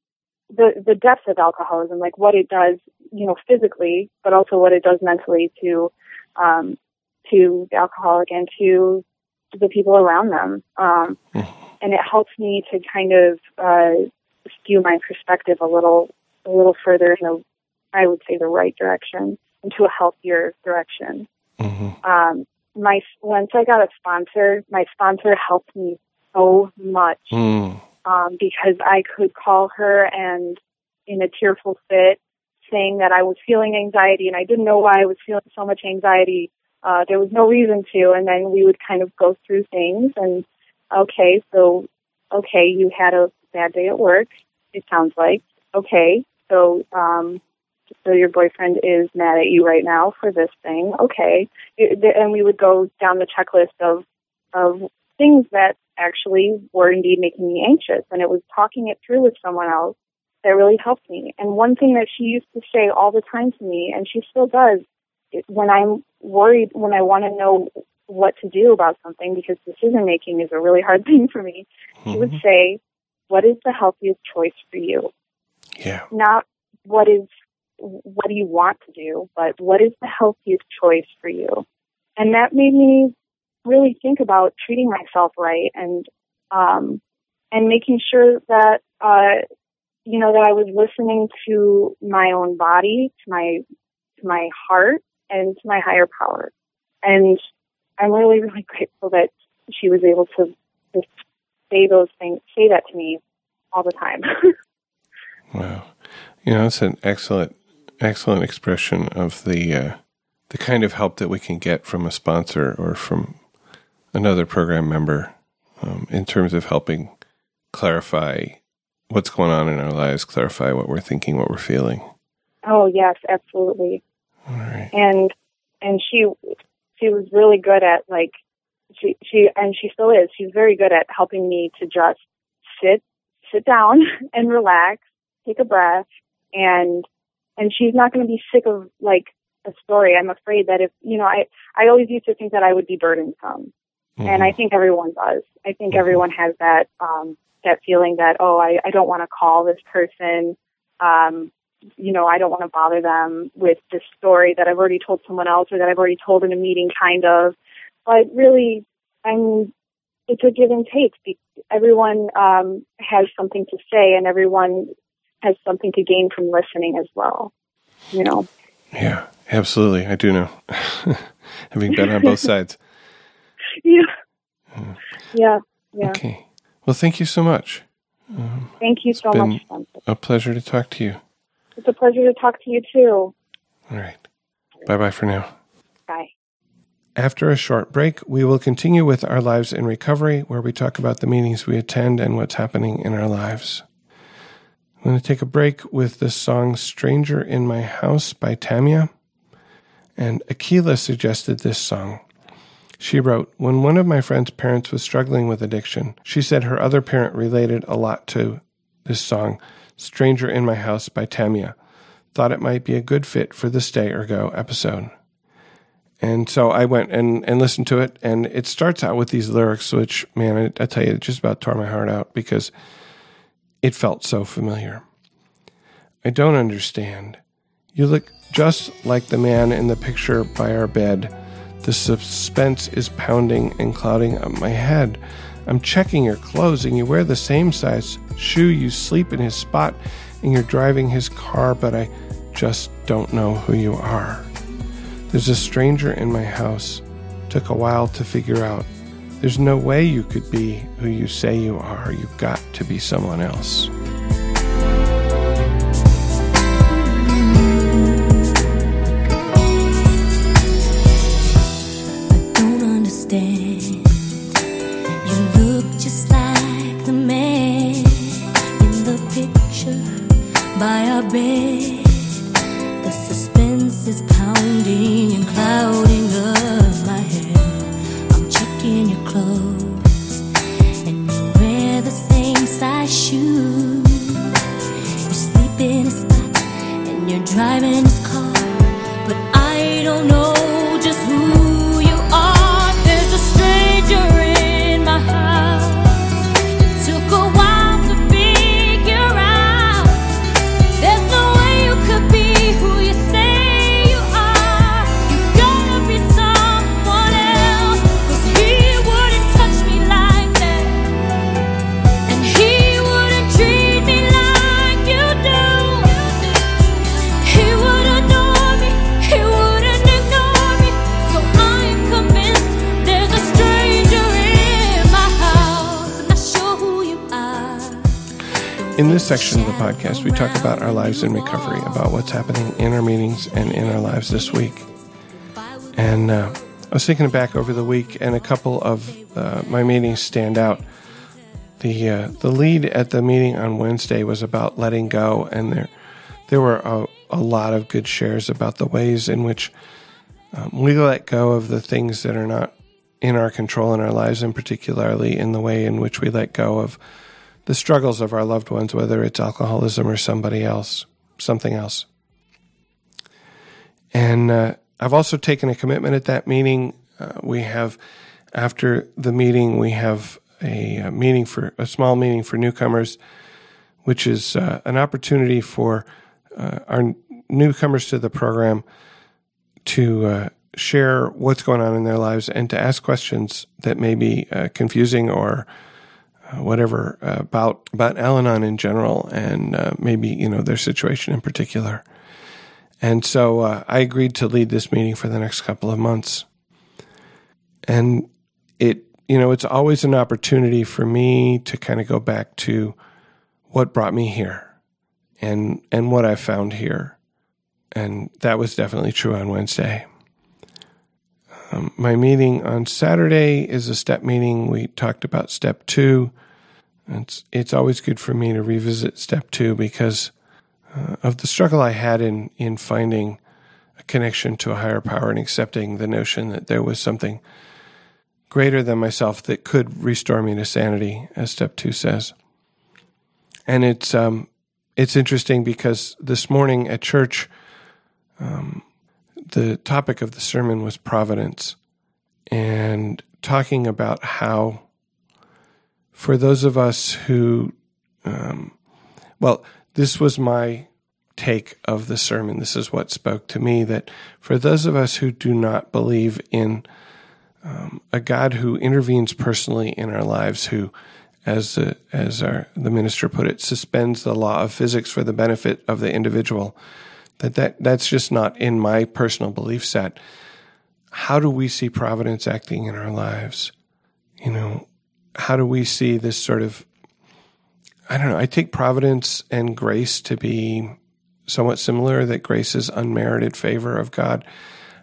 the the depth of alcoholism, like what it does, you know, physically, but also what it does mentally to um, to the alcoholic and to, the people around them. Um, mm-hmm. and it helps me to kind of uh, skew my perspective a little a little further in the I would say the right direction into a healthier direction. Mm-hmm. Um, my once I got a sponsor, my sponsor helped me so much mm. um, because I could call her and in a tearful fit, saying that I was feeling anxiety and I didn't know why I was feeling so much anxiety. Uh, there was no reason to, and then we would kind of go through things and okay, so okay, you had a bad day at work. It sounds like okay, so um, so your boyfriend is mad at you right now for this thing. Okay. And we would go down the checklist of, of things that actually were indeed making me anxious. And it was talking it through with someone else that really helped me. And one thing that she used to say all the time to me, and she still does, when I'm worried, when I want to know what to do about something, because decision making is a really hard thing for me, mm-hmm. she would mm-hmm. say, What is the healthiest choice for you? Yeah. Not what is what do you want to do, but what is the healthiest choice for you? And that made me really think about treating myself right and um, and making sure that uh, you know that I was listening to my own body, to my to my heart, and to my higher power. And I'm really really grateful that she was able to just say those things, say that to me all the time. wow, you know, it's an excellent excellent expression of the uh, the kind of help that we can get from a sponsor or from another program member um, in terms of helping clarify what's going on in our lives, clarify what we're thinking, what we're feeling. Oh yes, absolutely. And and she she was really good at like she she and she still is. She's very good at helping me to just sit sit down and relax, take a breath, and and she's not going to be sick of like a story. I'm afraid that if you know, I I always used to think that I would be burdensome, mm-hmm. and I think everyone does. I think mm-hmm. everyone has that um, that feeling that oh, I I don't want to call this person. Um, you know, I don't want to bother them with this story that I've already told someone else or that I've already told in a meeting, kind of. But really, I'm. It's a give and take. Everyone um, has something to say, and everyone has something to gain from listening as well. You know. Yeah, absolutely. I do know. Having been on both sides. Yeah. Yeah. Yeah. Okay. Well, thank you so much. Um, thank you so much. A pleasure to talk to you. It's a pleasure to talk to you too. All right. Bye bye for now. Bye. After a short break, we will continue with our lives in recovery, where we talk about the meetings we attend and what's happening in our lives. I'm going to take a break with the song Stranger in My House by Tamia. And Akila suggested this song. She wrote, When one of my friend's parents was struggling with addiction, she said her other parent related a lot to this song, Stranger in My House by Tamia. Thought it might be a good fit for the Stay or Go episode. And so I went and, and listened to it, and it starts out with these lyrics, which, man, I, I tell you, it just about tore my heart out because it felt so familiar. I don't understand. You look just like the man in the picture by our bed. The suspense is pounding and clouding up my head. I'm checking your clothes, and you wear the same size shoe. You sleep in his spot, and you're driving his car, but I just don't know who you are. There's a stranger in my house. Took a while to figure out. There's no way you could be who you say you are. You've got to be someone else. Shoes. You sleep in a spot and you're driving his car, this section of the podcast, we talk about our lives in recovery, about what's happening in our meetings and in our lives this week. And uh, I was thinking back over the week, and a couple of uh, my meetings stand out. The uh, the lead at the meeting on Wednesday was about letting go, and there there were a, a lot of good shares about the ways in which um, we let go of the things that are not in our control in our lives, and particularly in the way in which we let go of the struggles of our loved ones, whether it's alcoholism or somebody else, something else. And uh, I've also taken a commitment at that meeting. Uh, we have, after the meeting, we have a, uh meeting for a small meeting for newcomers, which is uh, an opportunity for uh, our newcomers to the program to uh, share what's going on in their lives and to ask questions that may be confusing or whatever uh, about about Al-Anon in general and uh, maybe you know their situation in particular. And so uh, I agreed to lead this meeting for the next couple of months. And it you know it's always an opportunity for me to kind of go back to what brought me here and and what I found here. And that was definitely true on Wednesday. Um, my meeting on Saturday is a step meeting. We talked about step two. It's it's always good for me to revisit step two because uh, of the struggle I had in in finding a connection to a higher power and accepting the notion that there was something greater than myself that could restore me to sanity, as step two says. And it's um, it's interesting because this morning at church, um, the topic of the sermon was providence and talking about how, for those of us who, um, well, this was my take of the sermon. This is what spoke to me that for those of us who do not believe in um, a God who intervenes personally in our lives, who, as the, as our, the minister put it, suspends the law of physics for the benefit of the individual, that, that that's just not in my personal belief set. How do we see providence acting in our lives? You know, how do we see this sort of I don't know, I take providence and grace to be somewhat similar, that grace is unmerited favor of God.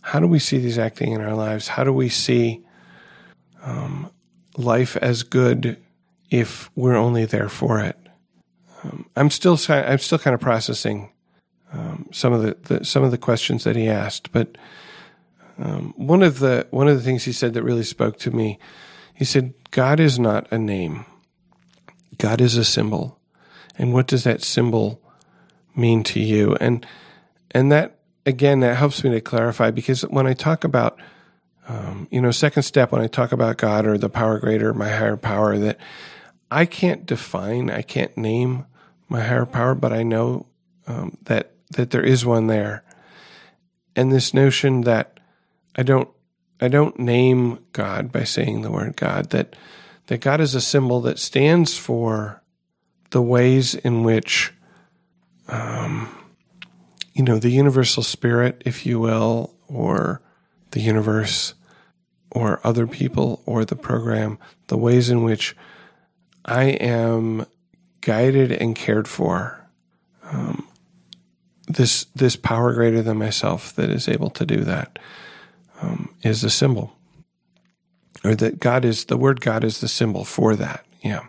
How do we see these acting in our lives? How do we see um, life as good if we're only there for it? Um, I'm still I'm still kind of processing um, some of the, the, some of the questions that he asked, but um, one of the one of the things he said that really spoke to me, he said, "God is not a name. God is a symbol, and what does that symbol mean to you?" And and that again, that helps me to clarify because when I talk about um, you know, second step when I talk about God or the power greater, my higher power, that I can't define, I can't name my higher power, but I know um, that that there is one there, and this notion that I don't I don't name God by saying the word God that that God is a symbol that stands for the ways in which um, you know the universal spirit, if you will, or the universe, or other people, or the program, the ways in which I am guided and cared for. Um, this this power greater than myself that is able to do that um, is a symbol, or that God is the word God is the symbol for that. Yeah.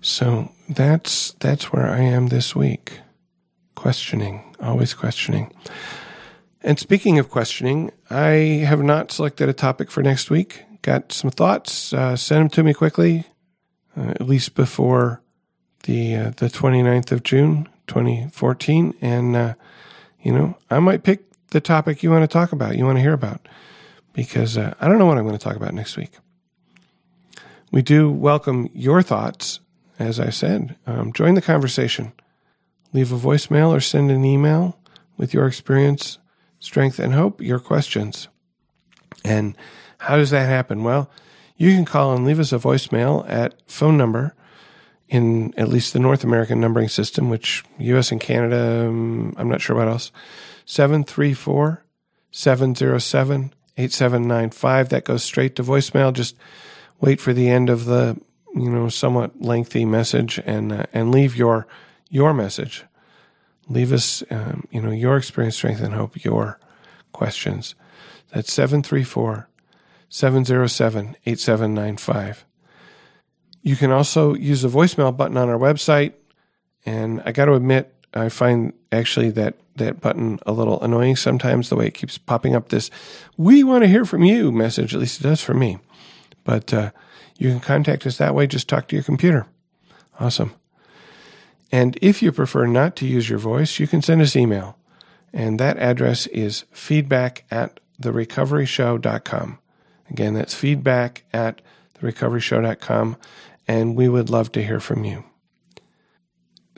So that's that's where I am this week, questioning, always questioning. And speaking of questioning, I have not selected a topic for next week. Got some thoughts. Uh, send them to me quickly. uh, at least before the uh, the 29th of June 2014 and uh, you know I might pick the topic you want to talk about you want to hear about because uh, I don't know what I'm going to talk about next week. We do welcome your thoughts as I said. Um, join the conversation. Leave a voicemail or send an email with your experience strength and hope your questions. And how does that happen? Well you can call and leave us a voicemail at phone number in at least the North American numbering system, which US and Canada, um, I'm not sure what else, 734 707 8795. That goes straight to voicemail. Just wait for the end of the, you know, somewhat lengthy message and, uh, and leave your, your message. Leave us, um, you know, your experience, strength, and hope, your questions. That's 734 707 8795. You can also use the voicemail button on our website. And I got to admit, I find actually that that button a little annoying sometimes, the way it keeps popping up this, we want to hear from you message. At least it does for me. But uh, you can contact us that way. Just talk to your computer. Awesome. And if you prefer not to use your voice, you can send us email. And that address is feedback at therecoveryshow.com. Again, that's feedback at therecoveryshow.com and we would love to hear from you.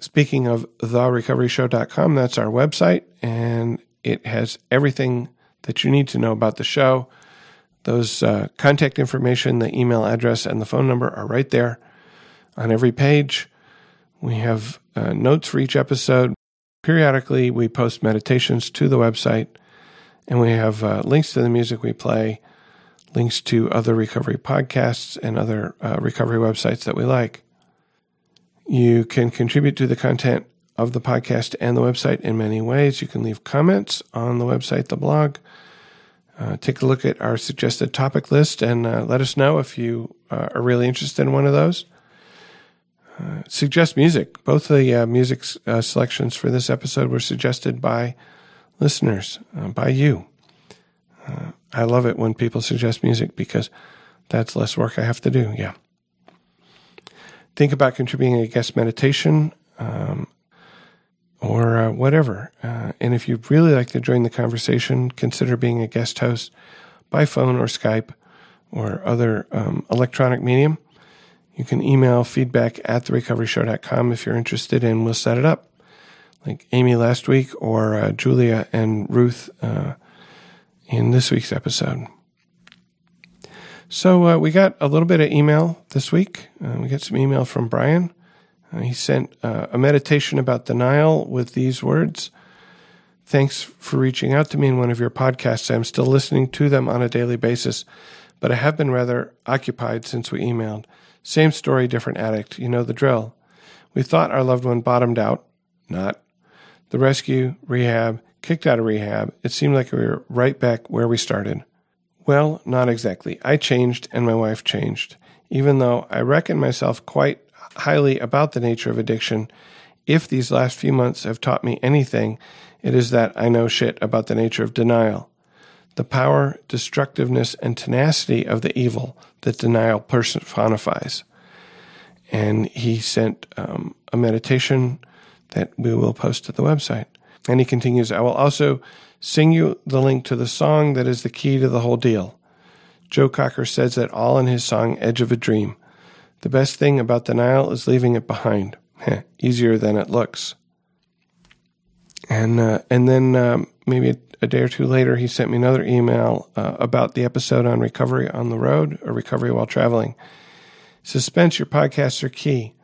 Speaking of therecoveryshow.com, that's our website, and it has everything that you need to know about the show. Those uh, contact information, the email address, and the phone number are right there on every page. We have uh, notes for each episode. Periodically, we post meditations to the website, and we have uh, links to the music we play links to other recovery podcasts and other uh, recovery websites that we like. You can contribute to the content of the podcast and the website in many ways. You can leave comments on the website, the blog. Uh, take a look at our suggested topic list and uh, let us know if you uh, are really interested in one of those. Uh, suggest music. Both the uh, music selections for this episode were suggested by listeners, by you. I love it when people suggest music because that's less work I have to do. Yeah. Think about contributing a guest meditation um, or uh, whatever. Uh, and if you'd really like to join the conversation, consider being a guest host by phone or Skype or other um, electronic medium. You can email feedback at therecoveryshow.com if you're interested, and we'll set it up. Like Amy last week or uh, Julia and Ruth uh, in this week's episode. So uh, we got a little bit of email this week. Uh, we got some email from Brian. Uh, he sent uh, a meditation about denial with these words. Thanks for reaching out to me in one of your podcasts. I'm still listening to them on a daily basis, but I have been rather occupied since we emailed. Same story, different addict. You know the drill. We thought our loved one bottomed out. Not. The rescue, rehab, kicked out of rehab, it seemed like we were right back where we started. Well, not exactly. I changed and my wife changed. Even though I reckon myself quite highly about the nature of addiction, if these last few months have taught me anything, it is that I know shit about the nature of denial. The power, destructiveness, and tenacity of the evil that denial personifies. And he sent um, a meditation that we will post to the website. And he continues, I will also sing you the link to the song that is the key to the whole deal. Joe Cocker says that all in his song Edge of a Dream. The best thing about denial is leaving it behind. Heh, easier than it looks. And uh, and then um, maybe a, a, day or two later, he sent me another email uh, about the episode on recovery on the road or recovery while traveling. Spencer, your podcasts are key.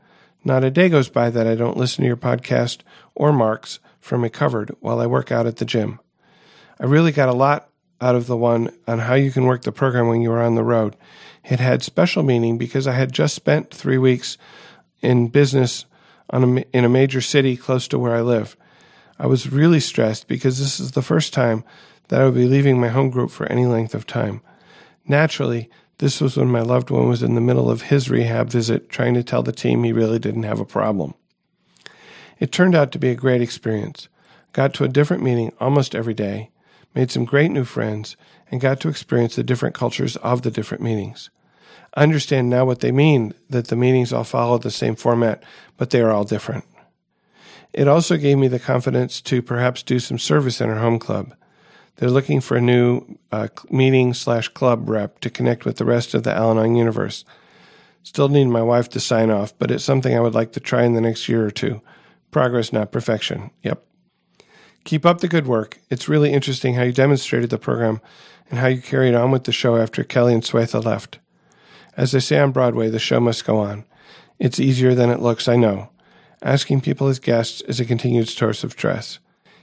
Not a day goes by that I don't listen to your podcast or Mark's from Recovered while I work out at the gym. I really got a lot out of the one on how you can work the program when you are on the road. It had special meaning because I had just spent three weeks in business on a, in a major city close to where I live. I was really stressed because this is the first time that I would be leaving my home group for any length of time. Naturally, this was when my loved one was in the middle of his rehab visit trying to tell the team he really didn't have a problem. It turned out to be a great experience. Got to a different meeting almost every day, made some great new friends, and got to experience the different cultures of the different meetings. I understand now what they mean that the meetings all follow the same format, but they are all different. It also gave me the confidence to perhaps do some service in our home club. They're looking for a new uh, meeting slash club rep to connect with the rest of the Al Anon universe. Still need my wife to sign off, but it's something I would like to try in the next year or two. Progress, not perfection. Yep. Keep up the good work. It's really interesting how you demonstrated the program and how you carried on with the show after Kelly and Swetha left. As they say on Broadway, the show must go on. It's easier than it looks, I know. Asking people as guests is a continued source of stress.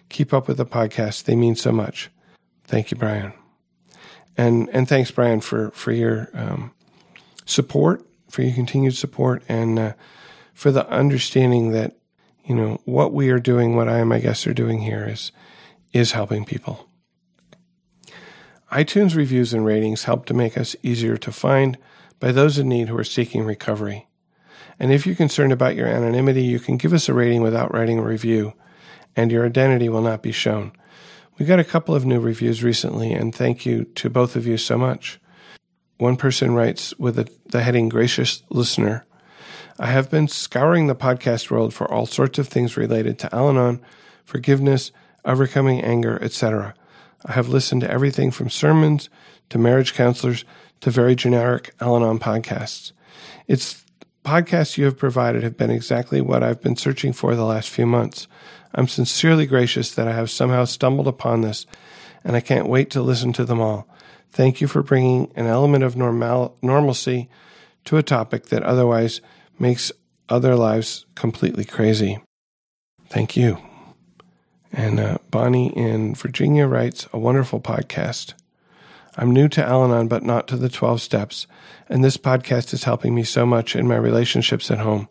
Keep up with the podcast. They mean so much. Thank you, Brian. And and thanks, Brian, for for your um, support, for your continued support, and uh, for the understanding that you know what we are doing, what I and my guests are doing here is is helping people. iTunes reviews and ratings help to make us easier to find by those in need who are seeking recovery. And if you're concerned about your anonymity, you can give us a rating without writing a review, and your identity will not be shown. We got a couple of new reviews recently, and thank you to both of you so much. One person writes with the heading Gracious Listener I have been scouring the podcast world for all sorts of things related to Al Anon, forgiveness, overcoming anger, etc. I have listened to everything from sermons to marriage counselors to very generic Al Anon podcasts. It's podcasts you have provided have been exactly what I've been searching for the last few months. I'm sincerely gracious that I have somehow stumbled upon this, and I can't wait to listen to them all. Thank you for bringing an element of normal, normalcy to a topic that otherwise makes other lives completely crazy. Thank you. And uh, Bonnie in Virginia writes a wonderful podcast. I'm new to Al Anon, but not to the 12 steps, and this podcast is helping me so much in my relationships at home.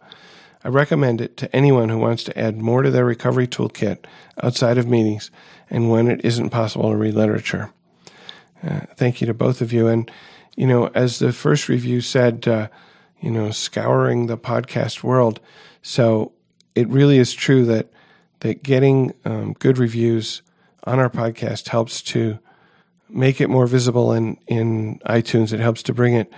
I recommend it to anyone who wants to add more to their recovery toolkit outside of meetings and when it isn't possible to read literature. Uh, thank you to both of you. And, you know, as the first review said, uh, you know, scouring the podcast world. So it really is true that, that getting um, good reviews on our podcast helps to make it more visible in, in iTunes. It helps to bring it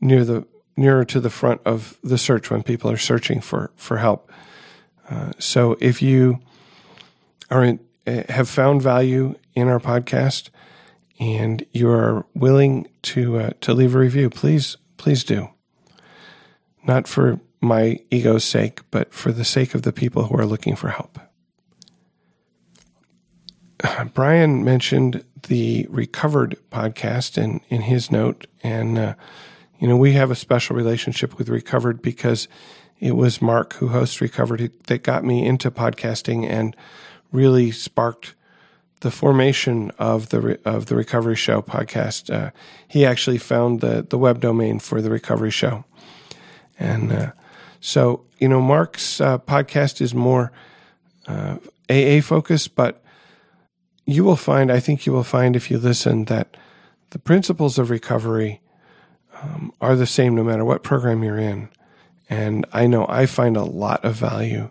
near the nearer to the front of the search when people are searching for for help. Uh, so if you are in, uh, have found value in our podcast and you are willing to uh, to leave a review, please please do. Not for my ego's sake, but for the sake of the people who are looking for help. Brian mentioned the Recovered podcast in, in his note, and uh, you know, we have a special relationship with Recovered because it was Mark who hosts Recovered that got me into podcasting and really sparked the formation of the of the Recovery Show podcast. Uh, he actually found the the web domain for the Recovery Show, and uh, so you know, Mark's uh, podcast is more AA uh, focused, but you will find, I think you will find if you listen that the principles of recovery um, are the same no matter what program you're in. And I know I find a lot of value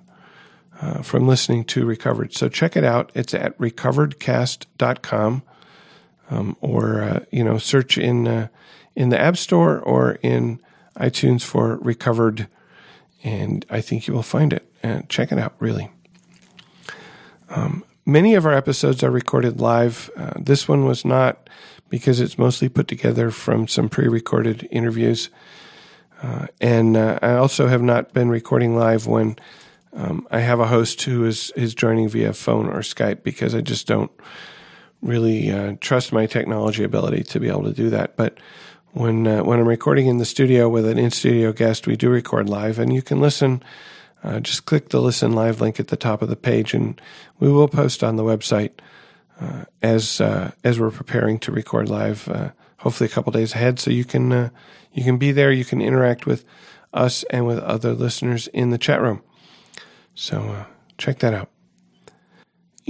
uh, from listening to Recovered. So check it out. It's at recoveredcast.com um, or, uh, you know, search in, uh, in the App Store or in iTunes for Recovered. And I think you will find it. And check it out, really. Um, many of our episodes are recorded live. Uh, this one was not because it's mostly put together from some pre recorded interviews. Uh, and uh, I also have not been recording live when um, I have a host who is, is joining via phone or Skype because I just don't really uh, trust my technology ability to be able to do that. But when uh, when I'm recording in the studio with an in studio guest, we do record live, and you can listen. Uh, just click the listen live link at the top of the page, and we will post on the website uh, as uh, as we're preparing to record live, uh, hopefully a couple days ahead, so you can uh, you can be there. You can interact with us and with other listeners in the chat room. So uh, check that out.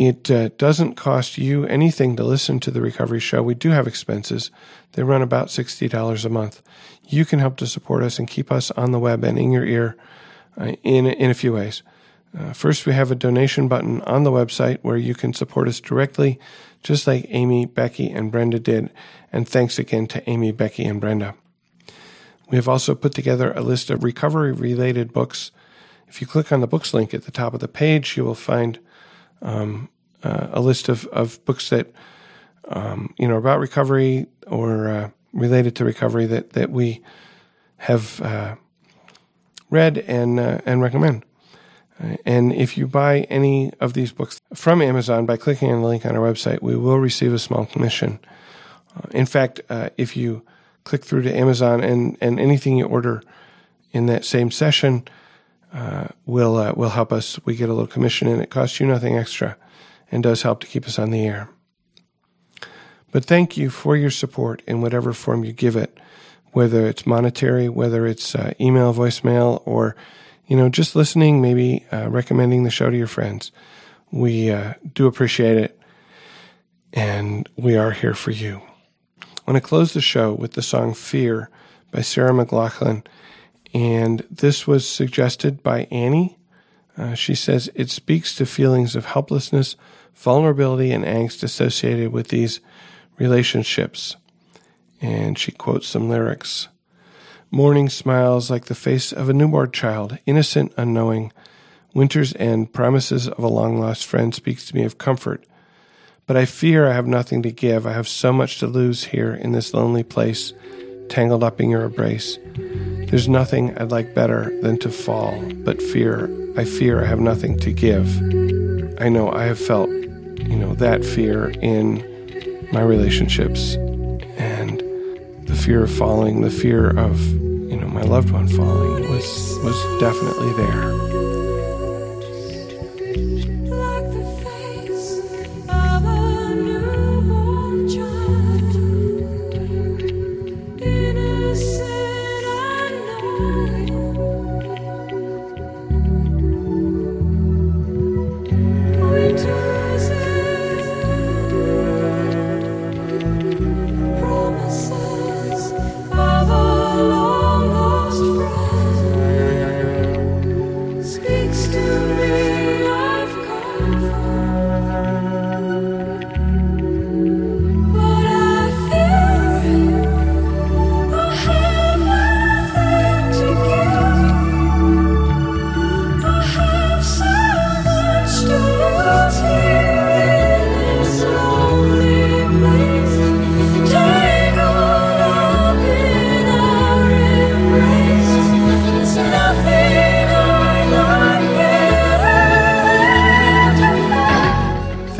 It uh, doesn't cost you anything to listen to the Recovery Show. We do have expenses. They run about $60 a month. You can help to support us and keep us on the web and in your ear in, in a few ways. Uh, first, we have a donation button on the website where you can support us directly, just like Amy, Becky, and Brenda did. And thanks again to Amy, Becky, and Brenda. We have also put together a list of recovery related books. If you click on the books link at the top of the page, you will find um, uh, a list of, of books that um, you know about recovery or uh, related to recovery that that we have uh, read and uh, and recommend. And if you buy any of these books from Amazon by clicking on the link on our website, we will receive a small commission. Uh, in fact, uh, if you click through to Amazon and, and anything you order in that same session uh, will uh, will help us. We get a little commission, and it costs you nothing extra, and does help to keep us on the air. But thank you for your support in whatever form you give it, whether it's monetary, whether it's uh, email, voicemail, or you know just listening, maybe uh, recommending the show to your friends. We uh, do appreciate it, and we are here for you. I want to close the show with the song "Fear" by Sarah McLachlan, and this was suggested by Annie. Uh, she says it speaks to feelings of helplessness, vulnerability, and angst associated with these relationships. And she quotes some lyrics Morning smiles like the face of a newborn child, innocent, unknowing. Winter's end, promises of a long lost friend, speaks to me of comfort. But I fear I have nothing to give. I have so much to lose here in this lonely place, tangled up in your embrace. There's nothing I'd like better than to fall, but fear, I fear I have nothing to give. I know I have felt, you know, that fear in my relationships and the fear of falling, the fear of you know my loved one falling was was definitely there.